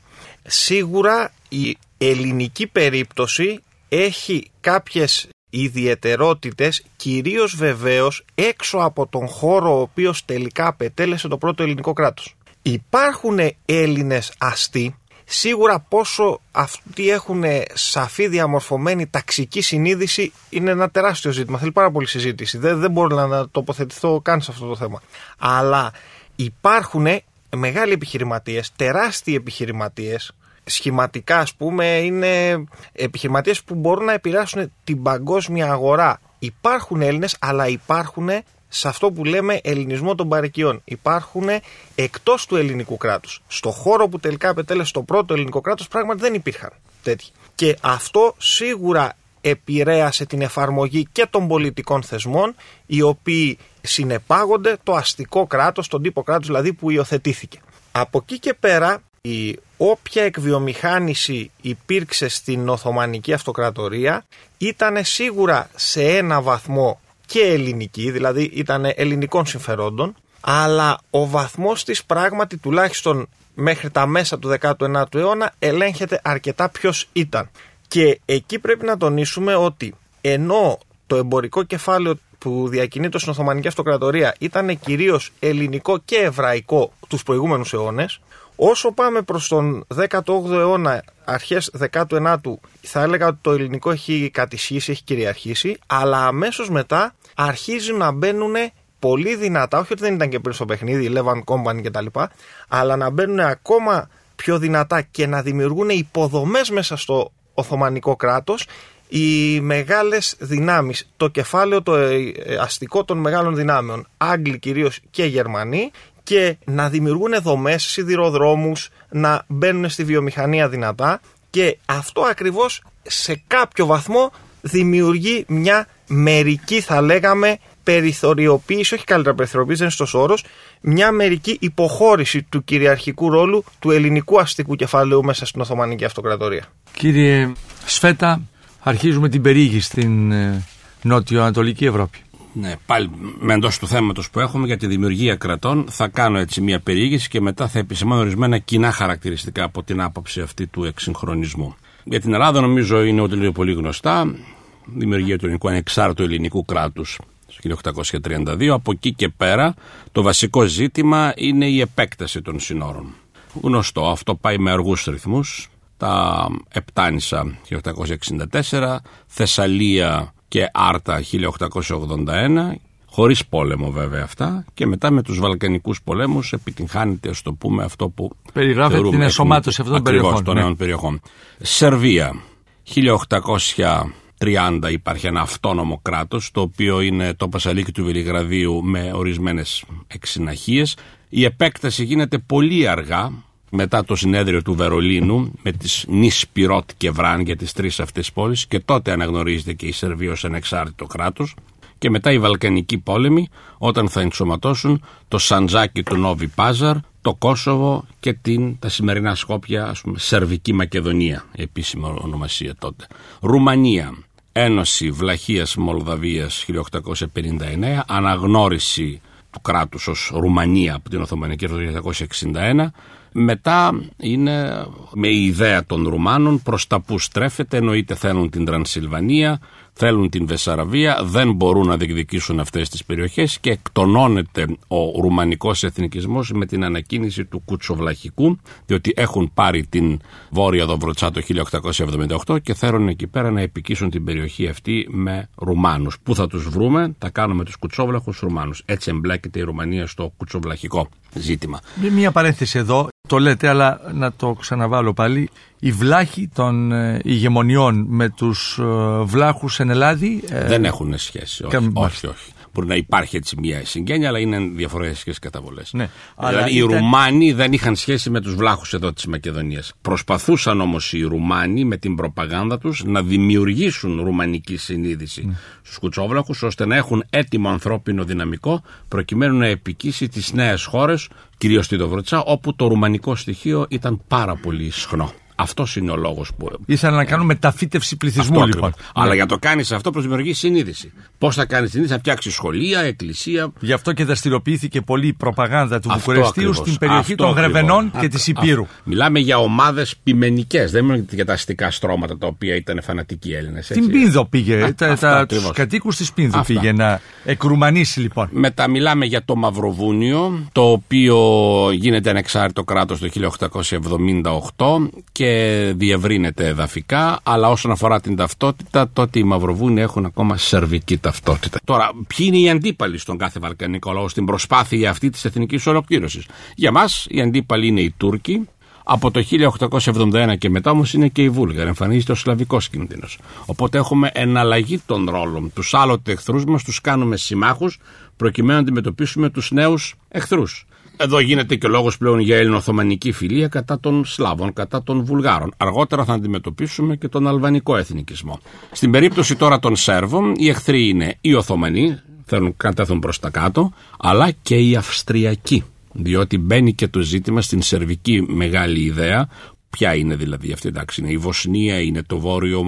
Speaker 5: Σίγουρα η ελληνική περίπτωση έχει κάποιες ιδιαιτερότητες κυρίως βεβαίως έξω από τον χώρο ο οποίος τελικά απετέλεσε το πρώτο ελληνικό κράτος. Υπάρχουν Έλληνες αστεί Σίγουρα πόσο αυτοί έχουν σαφή διαμορφωμένη ταξική συνείδηση είναι ένα τεράστιο ζήτημα. Θέλει πάρα πολύ συζήτηση. Δεν, δεν μπορώ να τοποθετηθώ καν σε αυτό το θέμα. Αλλά υπάρχουν μεγάλοι επιχειρηματίες, τεράστιοι επιχειρηματίες, σχηματικά ας πούμε είναι επιχειρηματίες που μπορούν να επηρεάσουν την παγκόσμια αγορά. Υπάρχουν Έλληνες αλλά υπάρχουν σε αυτό που λέμε ελληνισμό των παρικιών. Υπάρχουν εκτός του ελληνικού κράτους. Στο χώρο που τελικά απετέλεσε το πρώτο ελληνικό κράτος πράγματι δεν υπήρχαν τέτοιοι. Και αυτό σίγουρα επηρέασε την εφαρμογή και των πολιτικών θεσμών οι οποίοι συνεπάγονται το αστικό κράτος, τον τύπο κράτους δηλαδή που υιοθετήθηκε. Από εκεί και πέρα η όποια εκβιομηχάνηση υπήρξε στην Οθωμανική Αυτοκρατορία ήταν σίγουρα σε ένα βαθμό και ελληνική, δηλαδή ήταν ελληνικών συμφερόντων, αλλά ο βαθμός της πράγματι τουλάχιστον μέχρι τα μέσα του 19ου αιώνα ελέγχεται αρκετά ποιος ήταν. Και εκεί πρέπει να τονίσουμε ότι ενώ το εμπορικό κεφάλαιο που διακινείται στην Οθωμανική Αυτοκρατορία ήταν κυρίως ελληνικό και εβραϊκό τους προηγούμενους αιώνες, όσο πάμε προς τον 18ο αιώνα, αρχές 19ου, θα έλεγα ότι το ελληνικό έχει κατησχίσει, έχει κυριαρχήσει, αλλά αμέσως μετά αρχίζουν να μπαίνουν πολύ δυνατά, όχι ότι δεν ήταν και πριν στο παιχνίδι, Levan Company κτλ., αλλά να μπαίνουν ακόμα πιο δυνατά και να δημιουργούν υποδομές μέσα στο Οθωμανικό κράτος οι μεγάλες δυνάμεις, το κεφάλαιο το ε, αστικό των μεγάλων δυνάμεων, Άγγλοι κυρίως και Γερμανοί και να δημιουργούν δομές, σιδηροδρόμους, να μπαίνουν στη βιομηχανία δυνατά και αυτό ακριβώς σε κάποιο βαθμό δημιουργεί μια μερική θα λέγαμε περιθωριοποίηση, όχι καλύτερα περιθωριοποίηση, δεν είναι στο όρος, μια μερική υποχώρηση του κυριαρχικού ρόλου του ελληνικού αστικού κεφαλαίου μέσα στην Οθωμανική Αυτοκρατορία.
Speaker 3: Κύριε Σφέτα, αρχίζουμε την περίγη στην ε, νότιο-ανατολική Ευρώπη.
Speaker 7: Ναι, πάλι με εντός του θέματος που έχουμε για τη δημιουργία κρατών, θα κάνω έτσι μια περιήγηση και μετά θα επισημάνω ορισμένα κοινά χαρακτηριστικά από την άποψη αυτή του εξυγχρονισμού. Για την Ελλάδα, νομίζω είναι ότι λέει πολύ γνωστά. Δημιουργία του ελληνικού ανεξάρτητου ελληνικού κράτους το 1832. Από εκεί και πέρα, το βασικό ζήτημα είναι η επέκταση των συνόρων. Γνωστό, αυτό πάει με αργούς ρυθμούς. Τα Επτάνησα 1864, Θεσσαλία και Άρτα 1881 χωρίς πόλεμο βέβαια αυτά και μετά με τους Βαλκανικούς πολέμους επιτυγχάνεται ας το πούμε αυτό που
Speaker 3: περιγράφεται την εσωμάτωση αυτών των περιοχών.
Speaker 7: των ναι. νέων περιοχών. Σερβία 1830 υπάρχει ένα αυτόνομο κράτος το οποίο είναι το Πασαλίκι του Βελιγραδίου με ορισμένες εξυναχίες. Η επέκταση γίνεται πολύ αργά μετά το συνέδριο του Βερολίνου με τις νης Πυρότ και Βράν για τις τρεις αυτές πόλεις και τότε αναγνωρίζεται και η Σερβία ως ανεξάρτητο κράτος και μετά οι Βαλκανικοί πόλεμοι όταν θα ενσωματώσουν το Σαντζάκι του Νόβι Πάζαρ, το Κόσοβο και την, τα σημερινά Σκόπια, ας πούμε, Σερβική Μακεδονία, επίσημη ονομασία τότε. Ρουμανία, Ένωση Βλαχίας Μολδαβίας 1859, αναγνώριση του κράτους ως Ρουμανία από την Οθωμανική το 1961 μετά είναι με η ιδέα των Ρουμάνων προς τα που στρέφεται, εννοείται θέλουν την Τρανσιλβανία, θέλουν την Βεσσαραβία, δεν μπορούν να διεκδικήσουν αυτές τις περιοχές και εκτονώνεται ο ρουμανικός εθνικισμός με την ανακοίνηση του Κουτσοβλαχικού, διότι έχουν πάρει την Βόρεια Δοβροτσά το 1878 και θέλουν εκεί πέρα να επικίσουν την περιοχή αυτή με Ρουμάνους. Πού θα τους βρούμε, θα κάνουμε τους Κουτσόβλαχους Ρουμάνους. Έτσι εμπλέκεται η Ρουμανία στο Κουτσοβλαχικό ζήτημα.
Speaker 3: Μία παρένθεση εδώ, το λέτε, αλλά να το ξαναβάλω πάλι. Η βλάχη των ε, ηγεμονιών με τους ε, βλάχους εν Ελλάδη...
Speaker 7: Ε, δεν έχουν σχέση, όχι, όχι, όχι. Μπορεί να υπάρχει έτσι μια συγγένεια, αλλά είναι διαφορετικές καταβολές. Ναι, δηλαδή οι Ρουμάνοι δεν είχαν σχέση με τους βλάχους εδώ της Μακεδονίας. Προσπαθούσαν όμως οι Ρουμάνοι με την προπαγάνδα τους να δημιουργήσουν ρουμανική συνείδηση ναι. στους κουτσόβλαχους, ώστε να έχουν έτοιμο ανθρώπινο δυναμικό προκειμένου να επικίσει τις νέες χώρες, κυρίως στη Δοβροτσά, όπου το ρουμανικό στοιχείο ήταν πάρα πολύ συχνό. Αυτός είναι ο λόγος που.
Speaker 3: Ήθελα να κάνουμε μεταφύτευση πληθυσμού, λοιπόν.
Speaker 7: Αλλά για το κάνεις αυτό, προσδημιουργείς συνείδηση. Πώς θα κάνεις συνείδηση, θα φτιάξεις σχολεία, εκκλησία.
Speaker 3: Γι' αυτό και δραστηριοποιήθηκε πολύ η προπαγάνδα του Βουκουρεστίου στην περιοχή των Γρεβενών και της Υπήρου.
Speaker 7: Μιλάμε για ομάδες πειμενικέ. Δεν μιλάμε για τα αστικά στρώματα τα οποία ήταν φανατικοί Έλληνες.
Speaker 3: Στην Πίνδο πήγε. Τους κατοίκους της Πίνδο πήγε να εκρουμανίσει, λοιπόν.
Speaker 7: Μετά μιλάμε για το Μαυροβούνιο, το οποίο γίνεται ανεξάρτητο κράτος το 1878 και και διευρύνεται εδαφικά, αλλά όσον αφορά την ταυτότητα, τότε οι Μαυροβούνοι έχουν ακόμα σερβική ταυτότητα. Τώρα, ποιοι είναι οι αντίπαλοι στον κάθε Βαλκανικό λαό στην προσπάθεια αυτή της εθνικής ολοκλήρωσης; Για μας, οι αντίπαλοι είναι οι Τούρκοι, από το 1871 και μετά όμως είναι και οι Βούλγαροι. Εμφανίζεται ο Σλαβικός κίνδυνος. Οπότε έχουμε εναλλαγή των ρόλων. Τους άλλοτε εχθρούς μας τους κάνουμε συμμάχους προκειμένου να αντιμετωπίσουμε τους νέους εχθρούς. Εδώ γίνεται και λόγος πλέον για ελληνοοθωμανική φιλία κατά των Σλάβων, κατά των Βουλγάρων. Αργότερα θα αντιμετωπίσουμε και τον αλβανικό εθνικισμό. Στην περίπτωση τώρα των Σέρβων, οι εχθροί είναι οι Οθωμανοί, θέλουν κατέθουν προς τα κάτω, αλλά και οι Αυστριακοί. Διότι μπαίνει και το ζήτημα στην σερβική μεγάλη ιδέα Ποια είναι δηλαδή αυτή, εντάξει, είναι η Βοσνία, είναι το βόρειο,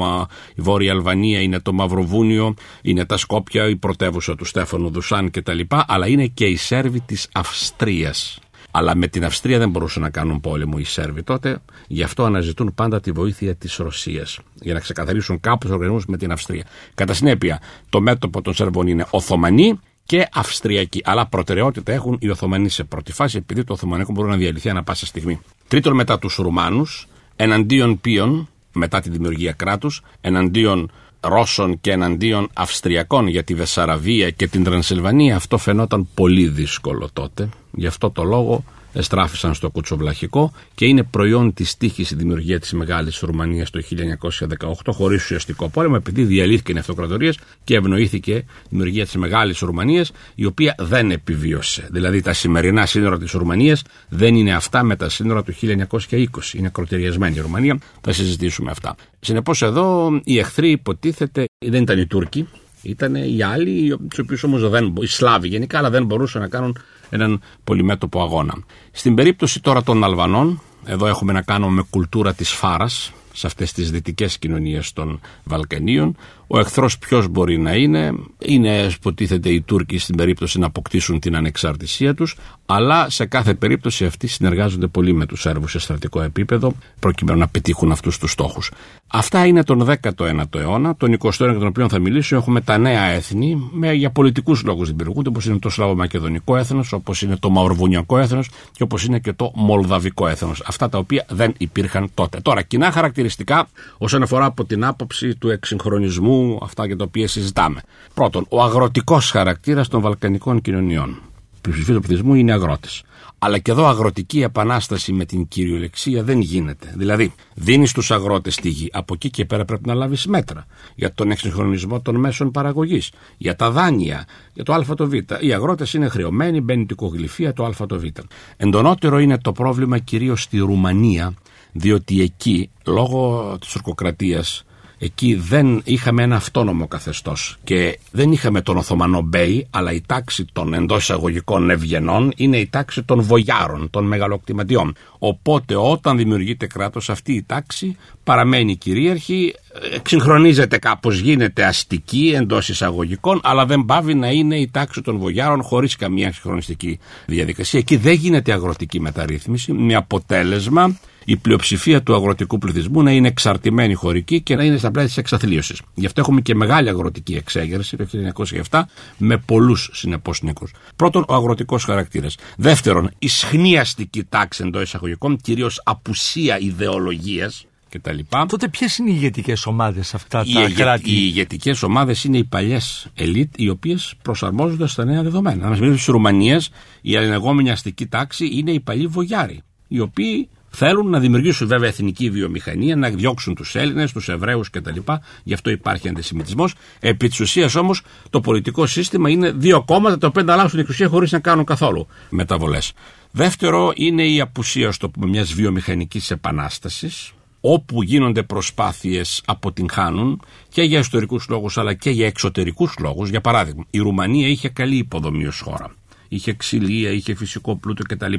Speaker 7: η Βόρεια Αλβανία, είναι το Μαυροβούνιο, είναι τα Σκόπια, η πρωτεύουσα του Στέφανου Δουσάν κτλ. Αλλά είναι και οι Σέρβοι της Αυστρίας. Αλλά με την Αυστρία δεν μπορούσαν να κάνουν πόλεμο οι Σέρβοι τότε, γι' αυτό αναζητούν πάντα τη βοήθεια της Ρωσίας για να ξεκαθαρίσουν κάπου τους οργανισμούς με την Αυστρία. Κατά συνέπεια, το μέτωπο των Σέρβων είναι Οθωμανοί και Αυστριακοί. Αλλά προτεραιότητα έχουν οι Οθωμανοί σε πρώτη φάση, επειδή το Οθωμανικό μπορεί να διαλυθεί ανα πάσα στιγμή. Τρίτον, μετά τους Ρουμάνους, εναντίον ποιον, μετά τη δημιουργία κράτους, εναντίον Ρώσων και εναντίον Αυστριακών για τη Βεσσαραβία και την Τρανσιλβανία, αυτό φαινόταν πολύ δύσκολο τότε. Γι' αυτό το λόγο εστράφησαν στο κουτσοβλαχικό και είναι προϊόν της τύχης η δημιουργία της Μεγάλης Ρουμανίας το 1918 χωρίς ουσιαστικό πόλεμο, επειδή διαλύθηκαν οι αυτοκρατορίε και ευνοήθηκε η δημιουργία της Μεγάλης Ρουμανίας, η οποία δεν επιβίωσε. Δηλαδή τα σημερινά σύνορα της Ρουμανίας δεν είναι αυτά με τα σύνορα του 1920. Είναι ακροτηριασμένη η Ρουμανία. Θα συζητήσουμε αυτά. Συνεπώς εδώ οι εχθροί υποτίθεται δεν ήταν οι Τούρκοι, ήταν οι άλλοι, του οποίου όμως δεν. οι Σλάβοι γενικά, αλλά δεν μπορούσαν να κάνουν έναν πολυμέτωπο αγώνα. Στην περίπτωση τώρα των Αλβανών, εδώ έχουμε να κάνουμε με κουλτούρα της φάρας, σε αυτές τις δυτικές κοινωνίες των Βαλκανίων. Ο εχθρός ποιος μπορεί να είναι, είναι υποτίθεται οι Τούρκοι στην περίπτωση να αποκτήσουν την ανεξαρτησία τους, αλλά σε κάθε περίπτωση αυτοί συνεργάζονται πολύ με τους Σέρβους σε στρατικό επίπεδο, προκειμένου να πετύχουν αυτούς τους στόχους. Αυτά είναι τον 19ο αιώνα, τον 20ο αιώνα για τον οποίο θα μιλήσω. Έχουμε τα νέα έθνη, με, για πολιτικούς λόγους δημιουργούνται, όπως είναι το Σλαβομακεδονικό έθνος, όπως είναι το Μαυροβουνιακό έθνος και όπως είναι και το Μολδαβικό έθνος. Αυτά τα οποία δεν υπήρχαν τότε. Τώρα, κοινά χαρακτηριστικά όσον αφορά από την άποψη του εξυγχρονισμού, αυτά για τα οποία συζητάμε. Πρώτον, ο αγροτικός χαρακτήρας των Βαλκανικών κοινωνιών. Πλειοψηφία του πληθυσμού είναι αγρότε. Αλλά και εδώ αγροτική επανάσταση με την κυριολεξία δεν γίνεται. Δηλαδή, δίνεις στους αγρότες τη γη. Από εκεί και πέρα πρέπει να λάβεις μέτρα για τον εξυγχρονισμό των μέσων παραγωγής, για τα δάνεια, για το ΑΒ. Οι αγρότες είναι χρεωμένοι, μπαίνει την κογλυφία το ΑΒ. Εντονότερο είναι το πρόβλημα κυρίως στη Ρουμανία, διότι εκεί, λόγω της ορκοκρατίας, εκεί δεν είχαμε ένα αυτόνομο καθεστώς και δεν είχαμε τον Οθωμανό Μπέι, αλλά η τάξη των εντός εισαγωγικών ευγενών είναι η τάξη των βογιάρων, των μεγαλοκτηματιών. Οπότε όταν δημιουργείται κράτος, αυτή η τάξη παραμένει κυρίαρχη, εξυγχρονίζεται κάπως, γίνεται αστική εντός εισαγωγικών, αλλά δεν πάβει να είναι η τάξη των βογιάρων χωρίς καμία εξυγχρονιστική διαδικασία. Εκεί δεν γίνεται αγροτική μεταρρύθμιση, με αποτέλεσμα η πλειοψηφία του αγροτικού πληθυσμού να είναι εξαρτημένη χωρική και να είναι στα πλαίσια της εξαθλίωσης. Γι' αυτό έχουμε και μεγάλη αγροτική εξέγερση το 1907 με πολλούς συνεπώς νεκρού. Πρώτον, ο αγροτικός χαρακτήρας. Δεύτερον, η σχνίαστική τάξη εντός εισαγωγικών, κυρίως απουσία ιδεολογίας κτλ.
Speaker 3: Τότε ποιες είναι οι ηγετικές ομάδες αυτά
Speaker 7: Οι,
Speaker 3: τα
Speaker 7: ηγε-
Speaker 3: κράτη;
Speaker 7: οι ηγετικές ομάδες είναι οι παλιές ελίτ, οι οποίες προσαρμόζονται στα νέα δεδομένα. Αν μα μιλήσουμε τη Ρουμανία, η αλληνεγόμενη αστική τάξη είναι οι παλιοί βογιάροι, οι οποίοι θέλουν να δημιουργήσουν βέβαια εθνική βιομηχανία, να διώξουν τους Έλληνες, τους Εβραίους κτλ. Γι' αυτό υπάρχει αντισημιτισμός. Επί της ουσίας όμως το πολιτικό σύστημα είναι δύο κόμματα τα οποία ανταλλάσσουν εξουσία χωρίς να κάνουν καθόλου μεταβολές. Δεύτερο είναι η απουσία, στο πούμε, μιας βιομηχανικής επανάστασης, όπου γίνονται προσπάθειες αποτυγχάνουν και για ιστορικούς λόγους αλλά και για εξωτερικούς λόγους. Για παράδειγμα, η Ρουμανία είχε καλή υποδομή ως χώρα. Είχε ξυλία, είχε φυσικό πλούτο κτλ.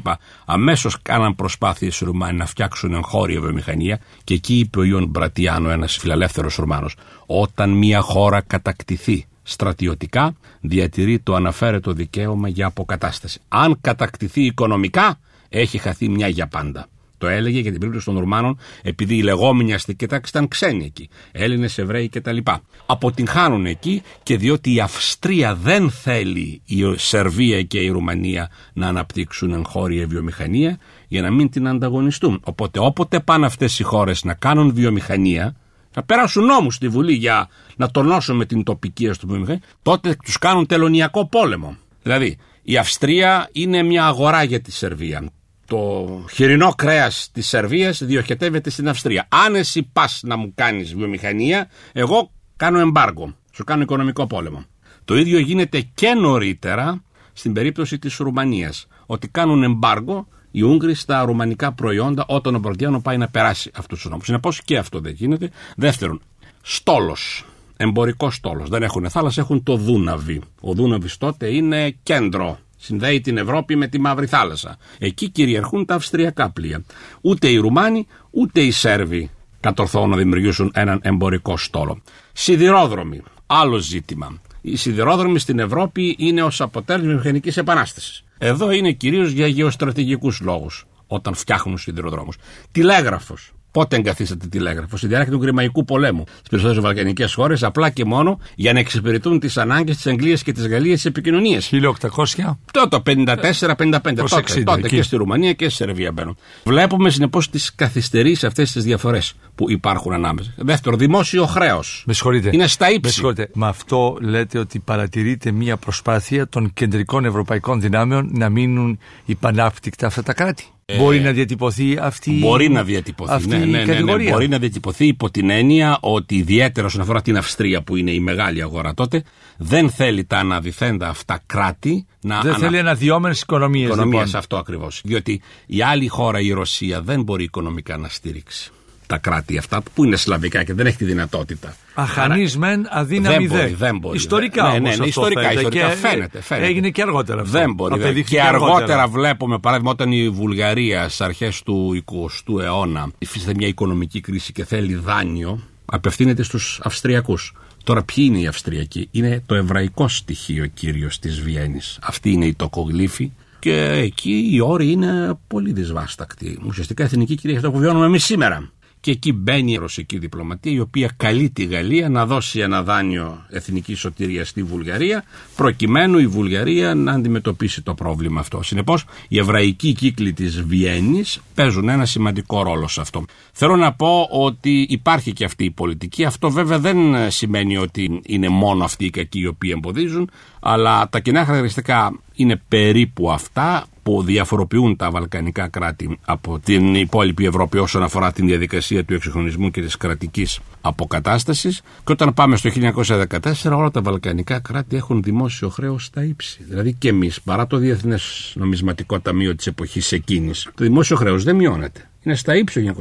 Speaker 7: Αμέσως κάναν προσπάθειες οι Ρουμάνοι να φτιάξουν εγχώρια βιομηχανία και εκεί είπε ο Ιων Μπρατιάνο, ένας φιλελεύθερος Ρουμάνος, όταν μια χώρα κατακτηθεί στρατιωτικά, διατηρεί το αναφέρετο δικαίωμα για αποκατάσταση. Αν κατακτηθεί οικονομικά, έχει χαθεί μια για πάντα. Το έλεγε για την περίπτωση των Ρουμάνων, επειδή η λεγόμενη αστική τάξη ήταν ξένοι εκεί. Έλληνες, Εβραίοι κτλ. Αποτυγχάνουν εκεί και διότι η Αυστρία δεν θέλει η Σερβία και η Ρουμανία να αναπτύξουν εγχώρια βιομηχανία για να μην την ανταγωνιστούν. Οπότε όποτε πάνε αυτές οι χώρες να κάνουν βιομηχανία, να περάσουν νόμους στη Βουλή για να τονώσουν την τοπική ας το πούμε, βιομηχανία, τότε τους κάνουν τελωνιακό πόλεμο. Δηλαδή, η Αυστρία είναι μια αγορά για τη Σερβία. Το χοιρινό κρέας της Σερβίας διοχετεύεται στην Αυστρία. Αν εσύ πας να μου κάνεις βιομηχανία, εγώ κάνω εμπάργκο. Σου κάνω οικονομικό πόλεμο. Το ίδιο γίνεται και νωρίτερα στην περίπτωση της Ρουμανίας. Ότι κάνουν εμπάργκο οι Ούγγροι στα ρουμανικά προϊόντα όταν ο Μπορδιάνο πάει να περάσει αυτούς τους νόμους. Συνεπώς και αυτό δεν γίνεται. Δεύτερον, στόλος. Εμπορικός στόλος. Δεν έχουν θάλασσα, έχουν το Δούναβι. Ο Δούναβις τότε είναι κέντρο. Συνδέει την Ευρώπη με τη Μαύρη Θάλασσα. Εκεί κυριαρχούν τα αυστριακά πλοία. Ούτε οι Ρουμάνοι, ούτε οι Σέρβοι κατορθώνουν να δημιουργήσουν έναν εμπορικό στόλο. Σιδηρόδρομοι. Άλλο ζήτημα. Οι σιδηρόδρομοι στην Ευρώπη είναι ως αποτέλεσμα μηχανικής επανάστασης. Εδώ είναι κυρίως για γεωστρατηγικούς λόγους όταν φτιάχνουν σιδηροδρόμους. Τηλέγραφος. Πότε εγκαθίσατε τηλέγραφος, στη διάρκεια του Κρημαϊκού πολέμου στις περισσότερες βαλκανικές χώρες, απλά και μόνο για να εξυπηρετούν τις ανάγκες της Αγγλίας και της Γαλλίας στις επικοινωνίες.
Speaker 3: 1800.
Speaker 7: Τότε, 54-55,
Speaker 3: Προς
Speaker 7: τότε,
Speaker 3: 60,
Speaker 7: τότε
Speaker 3: εκεί.
Speaker 7: και στη Ρουμανία και στη Σερβία μπαίνουν. Βλέπουμε συνεπώς τις καθυστερήσεις αυτές τις διαφορές που υπάρχουν ανάμεσα. Δεύτερο, δημόσιο χρέος.
Speaker 3: Με συγχωρείτε.
Speaker 7: Είναι στα
Speaker 3: Με
Speaker 7: ύψη.
Speaker 3: συγχωρείτε. Με αυτό λέτε ότι παρατηρείται μια προσπάθεια των κεντρικών ευρωπαϊκών δυνάμεων να μείνουν υπανάπτυκτα αυτά τα κράτη. Μπορεί να διατυπωθεί αυτή,
Speaker 7: Ε, Μπορεί να διατυπωθεί.
Speaker 3: αυτή
Speaker 7: ναι, ναι,
Speaker 3: η
Speaker 7: ναι, ναι,
Speaker 3: κατηγορία.
Speaker 7: Μπορεί να διατυπωθεί υπό την έννοια ότι ιδιαίτερα όσον αφορά την Αυστρία που είναι η μεγάλη αγορά τότε, δεν θέλει τα αναδυθέντα αυτά κράτη να
Speaker 3: Δεν
Speaker 7: ανα-
Speaker 3: θέλει αναδυόμενες οικονομίες.
Speaker 7: οικονομία
Speaker 3: Λοιπόν.
Speaker 7: αυτό ακριβώς. Διότι η άλλη χώρα, η Ρωσία, δεν μπορεί οικονομικά να στηρίξει τα κράτη αυτά που είναι σλαβικά και δεν έχει τη δυνατότητα.
Speaker 3: Αχανής μεν, αδύναμη
Speaker 7: δεν
Speaker 3: δε.
Speaker 7: μπορεί, δεν μπορεί.
Speaker 3: Ιστορικά
Speaker 7: ναι,
Speaker 3: όμως
Speaker 7: ναι, ναι,
Speaker 3: αυτό
Speaker 7: ιστορικά,
Speaker 3: φαίνεται
Speaker 7: ιστορικά
Speaker 3: και
Speaker 7: φαίνεται, φαίνεται.
Speaker 3: Έγινε και αργότερα αυτό.
Speaker 7: Δεν μπορεί. δεν.
Speaker 3: Απεδείχθηκε
Speaker 7: Και αργότερα βλέπουμε, παράδειγμα, όταν η Βουλγαρία στις αρχές του 20ου αιώνα υφίσταται μια οικονομική κρίση και θέλει δάνειο, απευθύνεται στους Αυστριακούς. Τώρα, ποιοι είναι οι Αυστριακοί, Είναι το εβραϊκό στοιχείο κύριος της Βιέννης. Αυτή είναι η τοκογλύφη. Και εκεί οι όροι είναι πολύ δυσβάστακτοι. Ουσιαστικά εθνική κυριαρχία αυτό που βιώνουμε εμείς σήμερα. Και εκεί μπαίνει η ρωσική διπλωματία, η οποία καλεί τη Γαλλία να δώσει ένα δάνειο εθνικής σωτηρίας στη Βουλγαρία, προκειμένου η Βουλγαρία να αντιμετωπίσει το πρόβλημα αυτό. Συνεπώς, οι εβραϊκοί κύκλοι της Βιέννης παίζουν ένα σημαντικό ρόλο σε αυτό. Θέλω να πω ότι υπάρχει και αυτή η πολιτική. Αυτό βέβαια δεν σημαίνει ότι είναι μόνο αυτοί οι κακοί οι οποίοι εμποδίζουν, αλλά τα κοινά χαρακτηριστικά είναι περίπου αυτά που διαφοροποιούν τα βαλκανικά κράτη από την υπόλοιπη Ευρώπη όσον αφορά την διαδικασία του εξυγχρονισμού και της κρατικής αποκατάστασης και όταν πάμε στο 1914 όλα τα βαλκανικά κράτη έχουν δημόσιο χρέος στα ύψη. Δηλαδή και εμείς παρά το Διεθνές Νομισματικό Ταμείο της εποχής εκείνης το δημόσιο χρέος δεν μειώνεται. Είναι στα ύψη το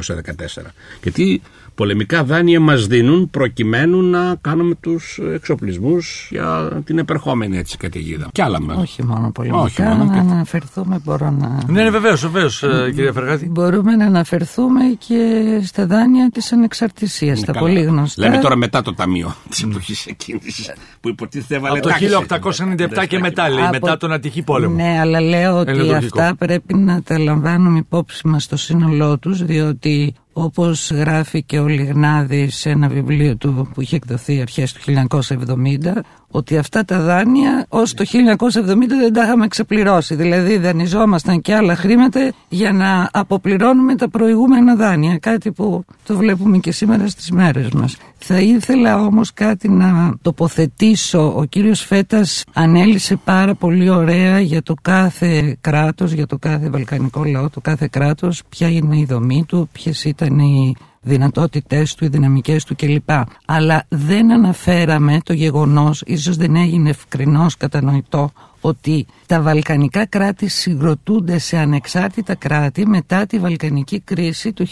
Speaker 7: 1914. Γιατί πολεμικά δάνεια μας δίνουν προκειμένου να κάνουμε τους εξοπλισμούς για την επερχόμενη έτσι καταιγίδα. Κι άλλα μέρη.
Speaker 4: Όχι μόνο πολιτικά,
Speaker 7: Όχι μόνο
Speaker 4: να
Speaker 7: και-
Speaker 4: αναφερθούμε, μπορώ να...
Speaker 3: Ναι, ναι, βεβαίως, βεβαίως, κυρία Φεργάτη.
Speaker 4: Μπορούμε να αναφερθούμε και στα δάνεια της ανεξαρτησίας, τα
Speaker 7: Καλά.
Speaker 4: πολύ γνωστά.
Speaker 7: Λέμε τώρα μετά το ταμείο της εποχής εκείνης που υποτίθεται έβαλε
Speaker 3: Από το
Speaker 7: τάξη.
Speaker 3: 1897 και μετά, λέει,
Speaker 4: Από-
Speaker 3: μετά τον ατυχή πόλεμο.
Speaker 4: Ναι, αλλά λέω ότι
Speaker 3: Ελληνοτουρκικό.
Speaker 4: αυτά πρέπει να τα λαμβάνουμε υπόψη μας στο σύνολό εαυτό τους διότι όπως γράφει και ο Λιγνάδης σε ένα βιβλίο του που είχε εκδοθεί αρχές του 1970 ότι αυτά τα δάνεια ως το 1970 δεν τα είχαμε ξεπληρώσει. Δηλαδή δανειζόμασταν και άλλα χρήματα για να αποπληρώνουμε τα προηγούμενα δάνεια. Κάτι που το βλέπουμε και σήμερα στις μέρες μας. Θα ήθελα όμως κάτι να τοποθετήσω. Ο κύριος Φέτας ανέλησε πάρα πολύ ωραία για το κάθε κράτος για το κάθε βαλκανικό λαό το κάθε κράτος. Ποια είναι η δομή του ποιες ήταν ήταν οι δυνατότητές του, οι δυναμικές του κλπ. Αλλά δεν αναφέραμε το γεγονός, ίσως δεν έγινε ευκρινώς κατανοητό, ότι τα βαλκανικά κράτη συγκροτούνται σε ανεξάρτητα κράτη μετά τη βαλκανική κρίση του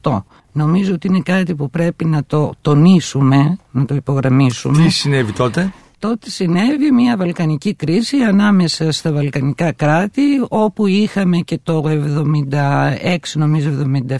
Speaker 4: 1875-78. Νομίζω ότι είναι κάτι που πρέπει να το τονίσουμε, να το υπογραμμίσουμε.
Speaker 3: Τι συνέβη τότε;
Speaker 4: Τότε συνέβη μια βαλκανική κρίση ανάμεσα στα βαλκανικά κράτη όπου είχαμε και το 76 νομίζω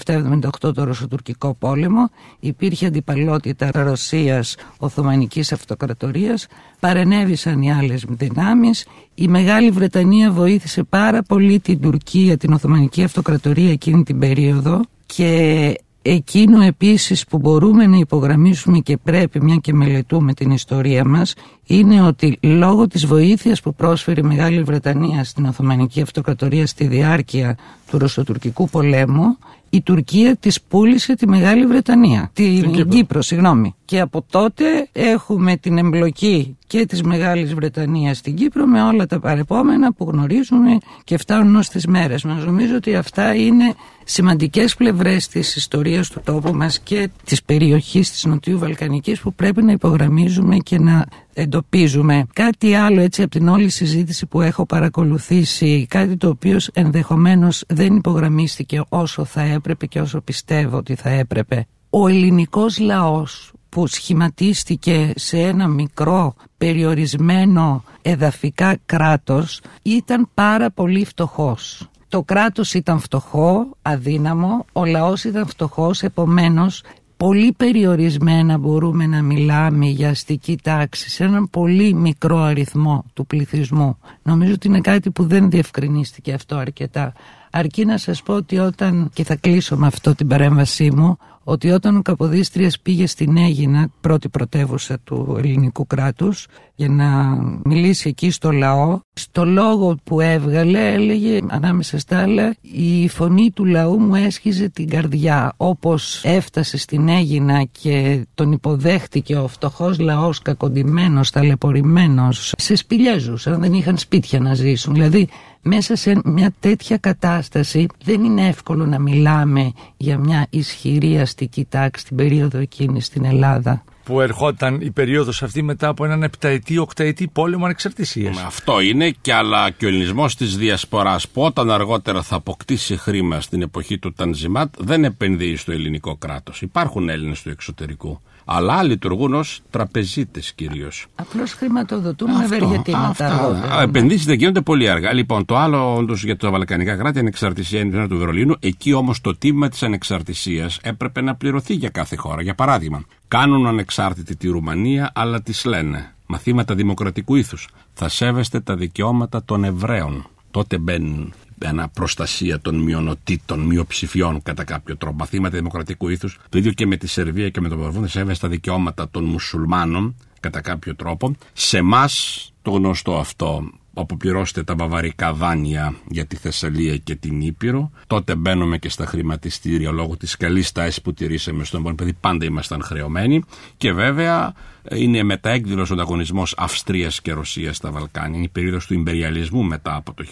Speaker 4: 77-78 το Ρωσοτουρκικό πόλεμο. Υπήρχε αντιπαλότητα Ρωσίας Οθωμανικής Αυτοκρατορίας. Παρενέβησαν οι άλλες δυνάμεις. Η Μεγάλη Βρετανία βοήθησε πάρα πολύ την Τουρκία την Οθωμανική Αυτοκρατορία εκείνη την περίοδο. Και Εκείνο επίσης που μπορούμε να υπογραμμίσουμε και πρέπει μια και μελετούμε την ιστορία μας είναι ότι λόγω της βοήθειας που πρόσφερε η Μεγάλη Βρετανία στην Οθωμανική Αυτοκρατορία στη διάρκεια του Ρωσοτουρκικού πολέμου η Τουρκία της πούλησε τη Μεγάλη Βρετανία, την Κύπρο. Κύπρο, συγγνώμη. Και από τότε έχουμε την εμπλοκή και της Μεγάλης Βρετανίας στην Κύπρο με όλα τα παρεπόμενα που γνωρίζουμε και φτάνουν ως τις μέρες μας. Νομίζω ότι αυτά είναι σημαντικές πλευρές της ιστορίας του τόπου μας και της περιοχής της Νοτιού Βαλκανικής που πρέπει να υπογραμμίζουμε και να εντοπίζουμε. Κάτι άλλο έτσι από την όλη συζήτηση που έχω παρακολουθήσει, κάτι το οποίο ενδεχομένως δεν υπογραμμίστηκε όσο θα έπρεπε και όσο πιστεύω ότι θα έπρεπε. Ο ελληνικός λαός που σχηματίστηκε σε ένα μικρό περιορισμένο εδαφικά κράτος ήταν πάρα πολύ φτωχός. Το κράτος ήταν φτωχό, αδύναμο, ο λαός ήταν φτωχός, επομένως πολύ περιορισμένα μπορούμε να μιλάμε για αστική τάξη σε έναν πολύ μικρό αριθμό του πληθυσμού. Νομίζω ότι είναι κάτι που δεν διευκρινίστηκε αυτό αρκετά. Αρκεί να σας πω ότι όταν, και θα κλείσω με αυτό την παρέμβασή μου, ότι όταν ο Καποδίστριας πήγε στην Αίγινα, πρώτη πρωτεύουσα του ελληνικού κράτους, για να μιλήσει εκεί στο λαό, στο λόγο που έβγαλε έλεγε ανάμεσα στα άλλα η φωνή του λαού μου έσχιζε την καρδιά. Όπως έφτασε στην Αίγινα και τον υποδέχτηκε ο φτωχός λαός κακοντημένος, ταλαιπωρημένος, σε σπηλιέζους, αν δεν είχαν σπίτια να ζήσουν. Δηλαδή μέσα σε μια τέτοια κατάσταση δεν είναι εύκολο να μιλάμε για μια ισχυρή αστική τάξη την περίοδο εκείνη στην Ελλάδα
Speaker 3: που ερχόταν η περίοδος αυτή μετά από έναν επταετή, οκταετή πόλεμο ανεξαρτησίας.
Speaker 7: Αυτό είναι και αλλά και ο ελληνισμός της διασποράς που όταν αργότερα θα αποκτήσει χρήμα στην εποχή του Τανζιμάτ δεν επενδύει στο ελληνικό κράτος. Υπάρχουν Έλληνες του εξωτερικού αλλά λειτουργούν ως τραπεζίτες κυρίως.
Speaker 4: Απλώς χρηματοδοτούν με ευεργετήματα.
Speaker 7: Επενδύσεις δεν γίνονται πολύ αργά. Λοιπόν, το άλλο όντως για τα Βαλκανικά κράτη, ανεξαρτησία είναι του Βερολίνου. Εκεί όμως το τίμημα της ανεξαρτησίας έπρεπε να πληρωθεί για κάθε χώρα. Για παράδειγμα, κάνουν ανεξάρτητη τη Ρουμανία, αλλά τη λένε μαθήματα δημοκρατικού ήθους. Θα σέβεστε τα δικαιώματα των Εβραίων. Τότε μπαίνουν ένα προστασία των μειονοτήτων, μειοψηφιών κατά κάποιο τρόπο. Μαθήματα δημοκρατικού ήθους. Το ίδιο και με τη Σερβία και με τον Παπαδόπουλο. Σέβεσαι τα δικαιώματα των μουσουλμάνων κατά κάποιο τρόπο. Σε εμάς το γνωστό αυτό αποπληρώσετε τα βαβαρικά δάνεια για τη Θεσσαλία και την Ήπειρο. Τότε μπαίνουμε και στα χρηματιστήρια λόγω της καλής τάσης που τηρήσαμε στον επόμενο παιδί. Πάντα ήμασταν χρεωμένοι. Και βέβαια είναι μεταέκδηλος ο ανταγωνισμός Αυστρίας και Ρωσίας στα Βαλκάνια. Είναι η περίοδος του υπεριαλισμού μετά από το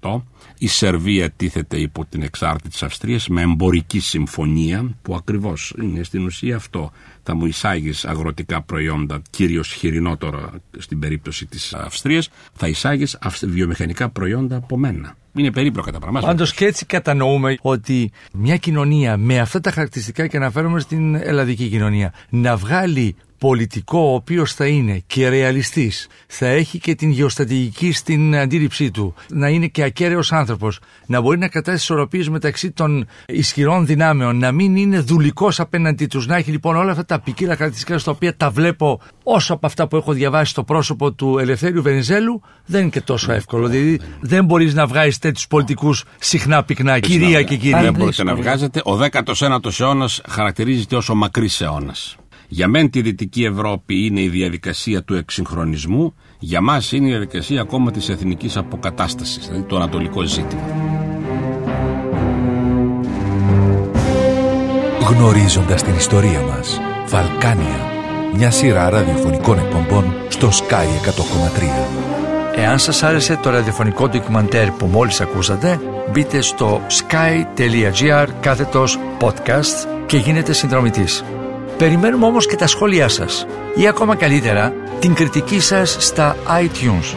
Speaker 7: 1878. Η Σερβία τίθεται υπό την εξάρτηση της Αυστρίας με εμπορική συμφωνία που ακριβώς είναι στην ουσία αυτό. Θα μου εισάγεις αγροτικά προϊόντα, κυρίως χοιρινότερο στην περίπτωση της Αυστρίας, θα εισάγεις βιομηχανικά προϊόντα από μένα. Είναι περίπλοκα τα πράγματα.
Speaker 3: Πάντως και έτσι κατανοούμε ότι μια κοινωνία με αυτά τα χαρακτηριστικά και αναφέρομαι στην ελλαδική κοινωνία να βγάλει πολιτικό ο οποίος θα είναι και ρεαλιστής, θα έχει και την γεωστατηγική στην αντίληψή του, να είναι και ακέραιος άνθρωπος, να μπορεί να κρατάσει ισορροπίες μεταξύ των ισχυρών δυνάμεων, να μην είναι δουλικός απέναντί τους, να έχει λοιπόν όλα αυτά τα ποικίλα χαρακτηριστικά στα οποία τα βλέπω όσο από αυτά που έχω διαβάσει στο πρόσωπο του Ελευθέριου Βενιζέλου, δεν είναι και τόσο εύκολο. Δηλαδή δεν μπορείς να βγάλεις τέτοιους πολιτικούς συχνά πυκνά, κυρία και κυρία.
Speaker 7: Δεν μπορείτε να βγάζετε. Ο 19ο αιώνας χαρακτηρίζεται ως ο μακρύς αιώνας. Για μεν τη Δυτική Ευρώπη είναι η διαδικασία του εξυγχρονισμού, για μας είναι η διαδικασία ακόμα της εθνικής αποκατάστασης, δηλαδή το ανατολικό ζήτημα.
Speaker 2: Γνωρίζοντας την ιστορία μας. Βαλκάνια. Μια σειρά ραδιοφωνικών εκπομπών στο Sky 100,3.
Speaker 3: Εάν σας άρεσε το ραδιοφωνικό ντοκιμαντέρ που μόλις ακούσατε, μπείτε στο sky.gr κάθετος podcast και γίνετε συνδρομητής. Περιμένουμε όμως και τα σχόλιά σας ή ακόμα καλύτερα την κριτική σας στα iTunes.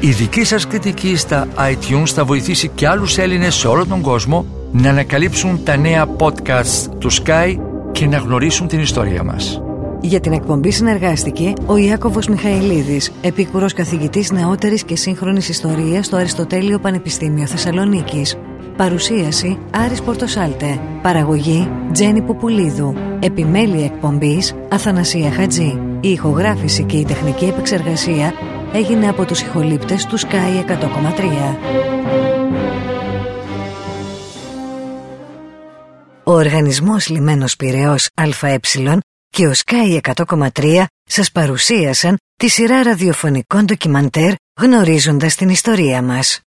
Speaker 3: Η δική σας κριτική στα iTunes θα βοηθήσει και άλλους Έλληνες σε όλο τον κόσμο να ανακαλύψουν τα νέα podcasts του Sky και να γνωρίσουν την ιστορία μας.
Speaker 1: Για την εκπομπή συνεργάστηκε ο Ιάκωβος Μιχαηλίδης, επίκουρος καθηγητής νεότερης και σύγχρονης ιστορίας στο Αριστοτέλειο Πανεπιστήμιο Θεσσαλονίκης. Παρουσίαση Άρης Πορτοσάλτε. Παραγωγή Τζένι Ποπουλίδου. Επιμέλεια εκπομπής Αθανασία Χατζή. Η ηχογράφηση και η τεχνική επεξεργασία έγινε από τους ηχολήπτες του Sky 100,3. Ο Οργανισμός Λιμένος Πυραιός ΑΕ και ο Sky 100,3 σας παρουσίασαν τη σειρά ραδιοφωνικών ντοκιμαντέρ γνωρίζοντας την ιστορία μας.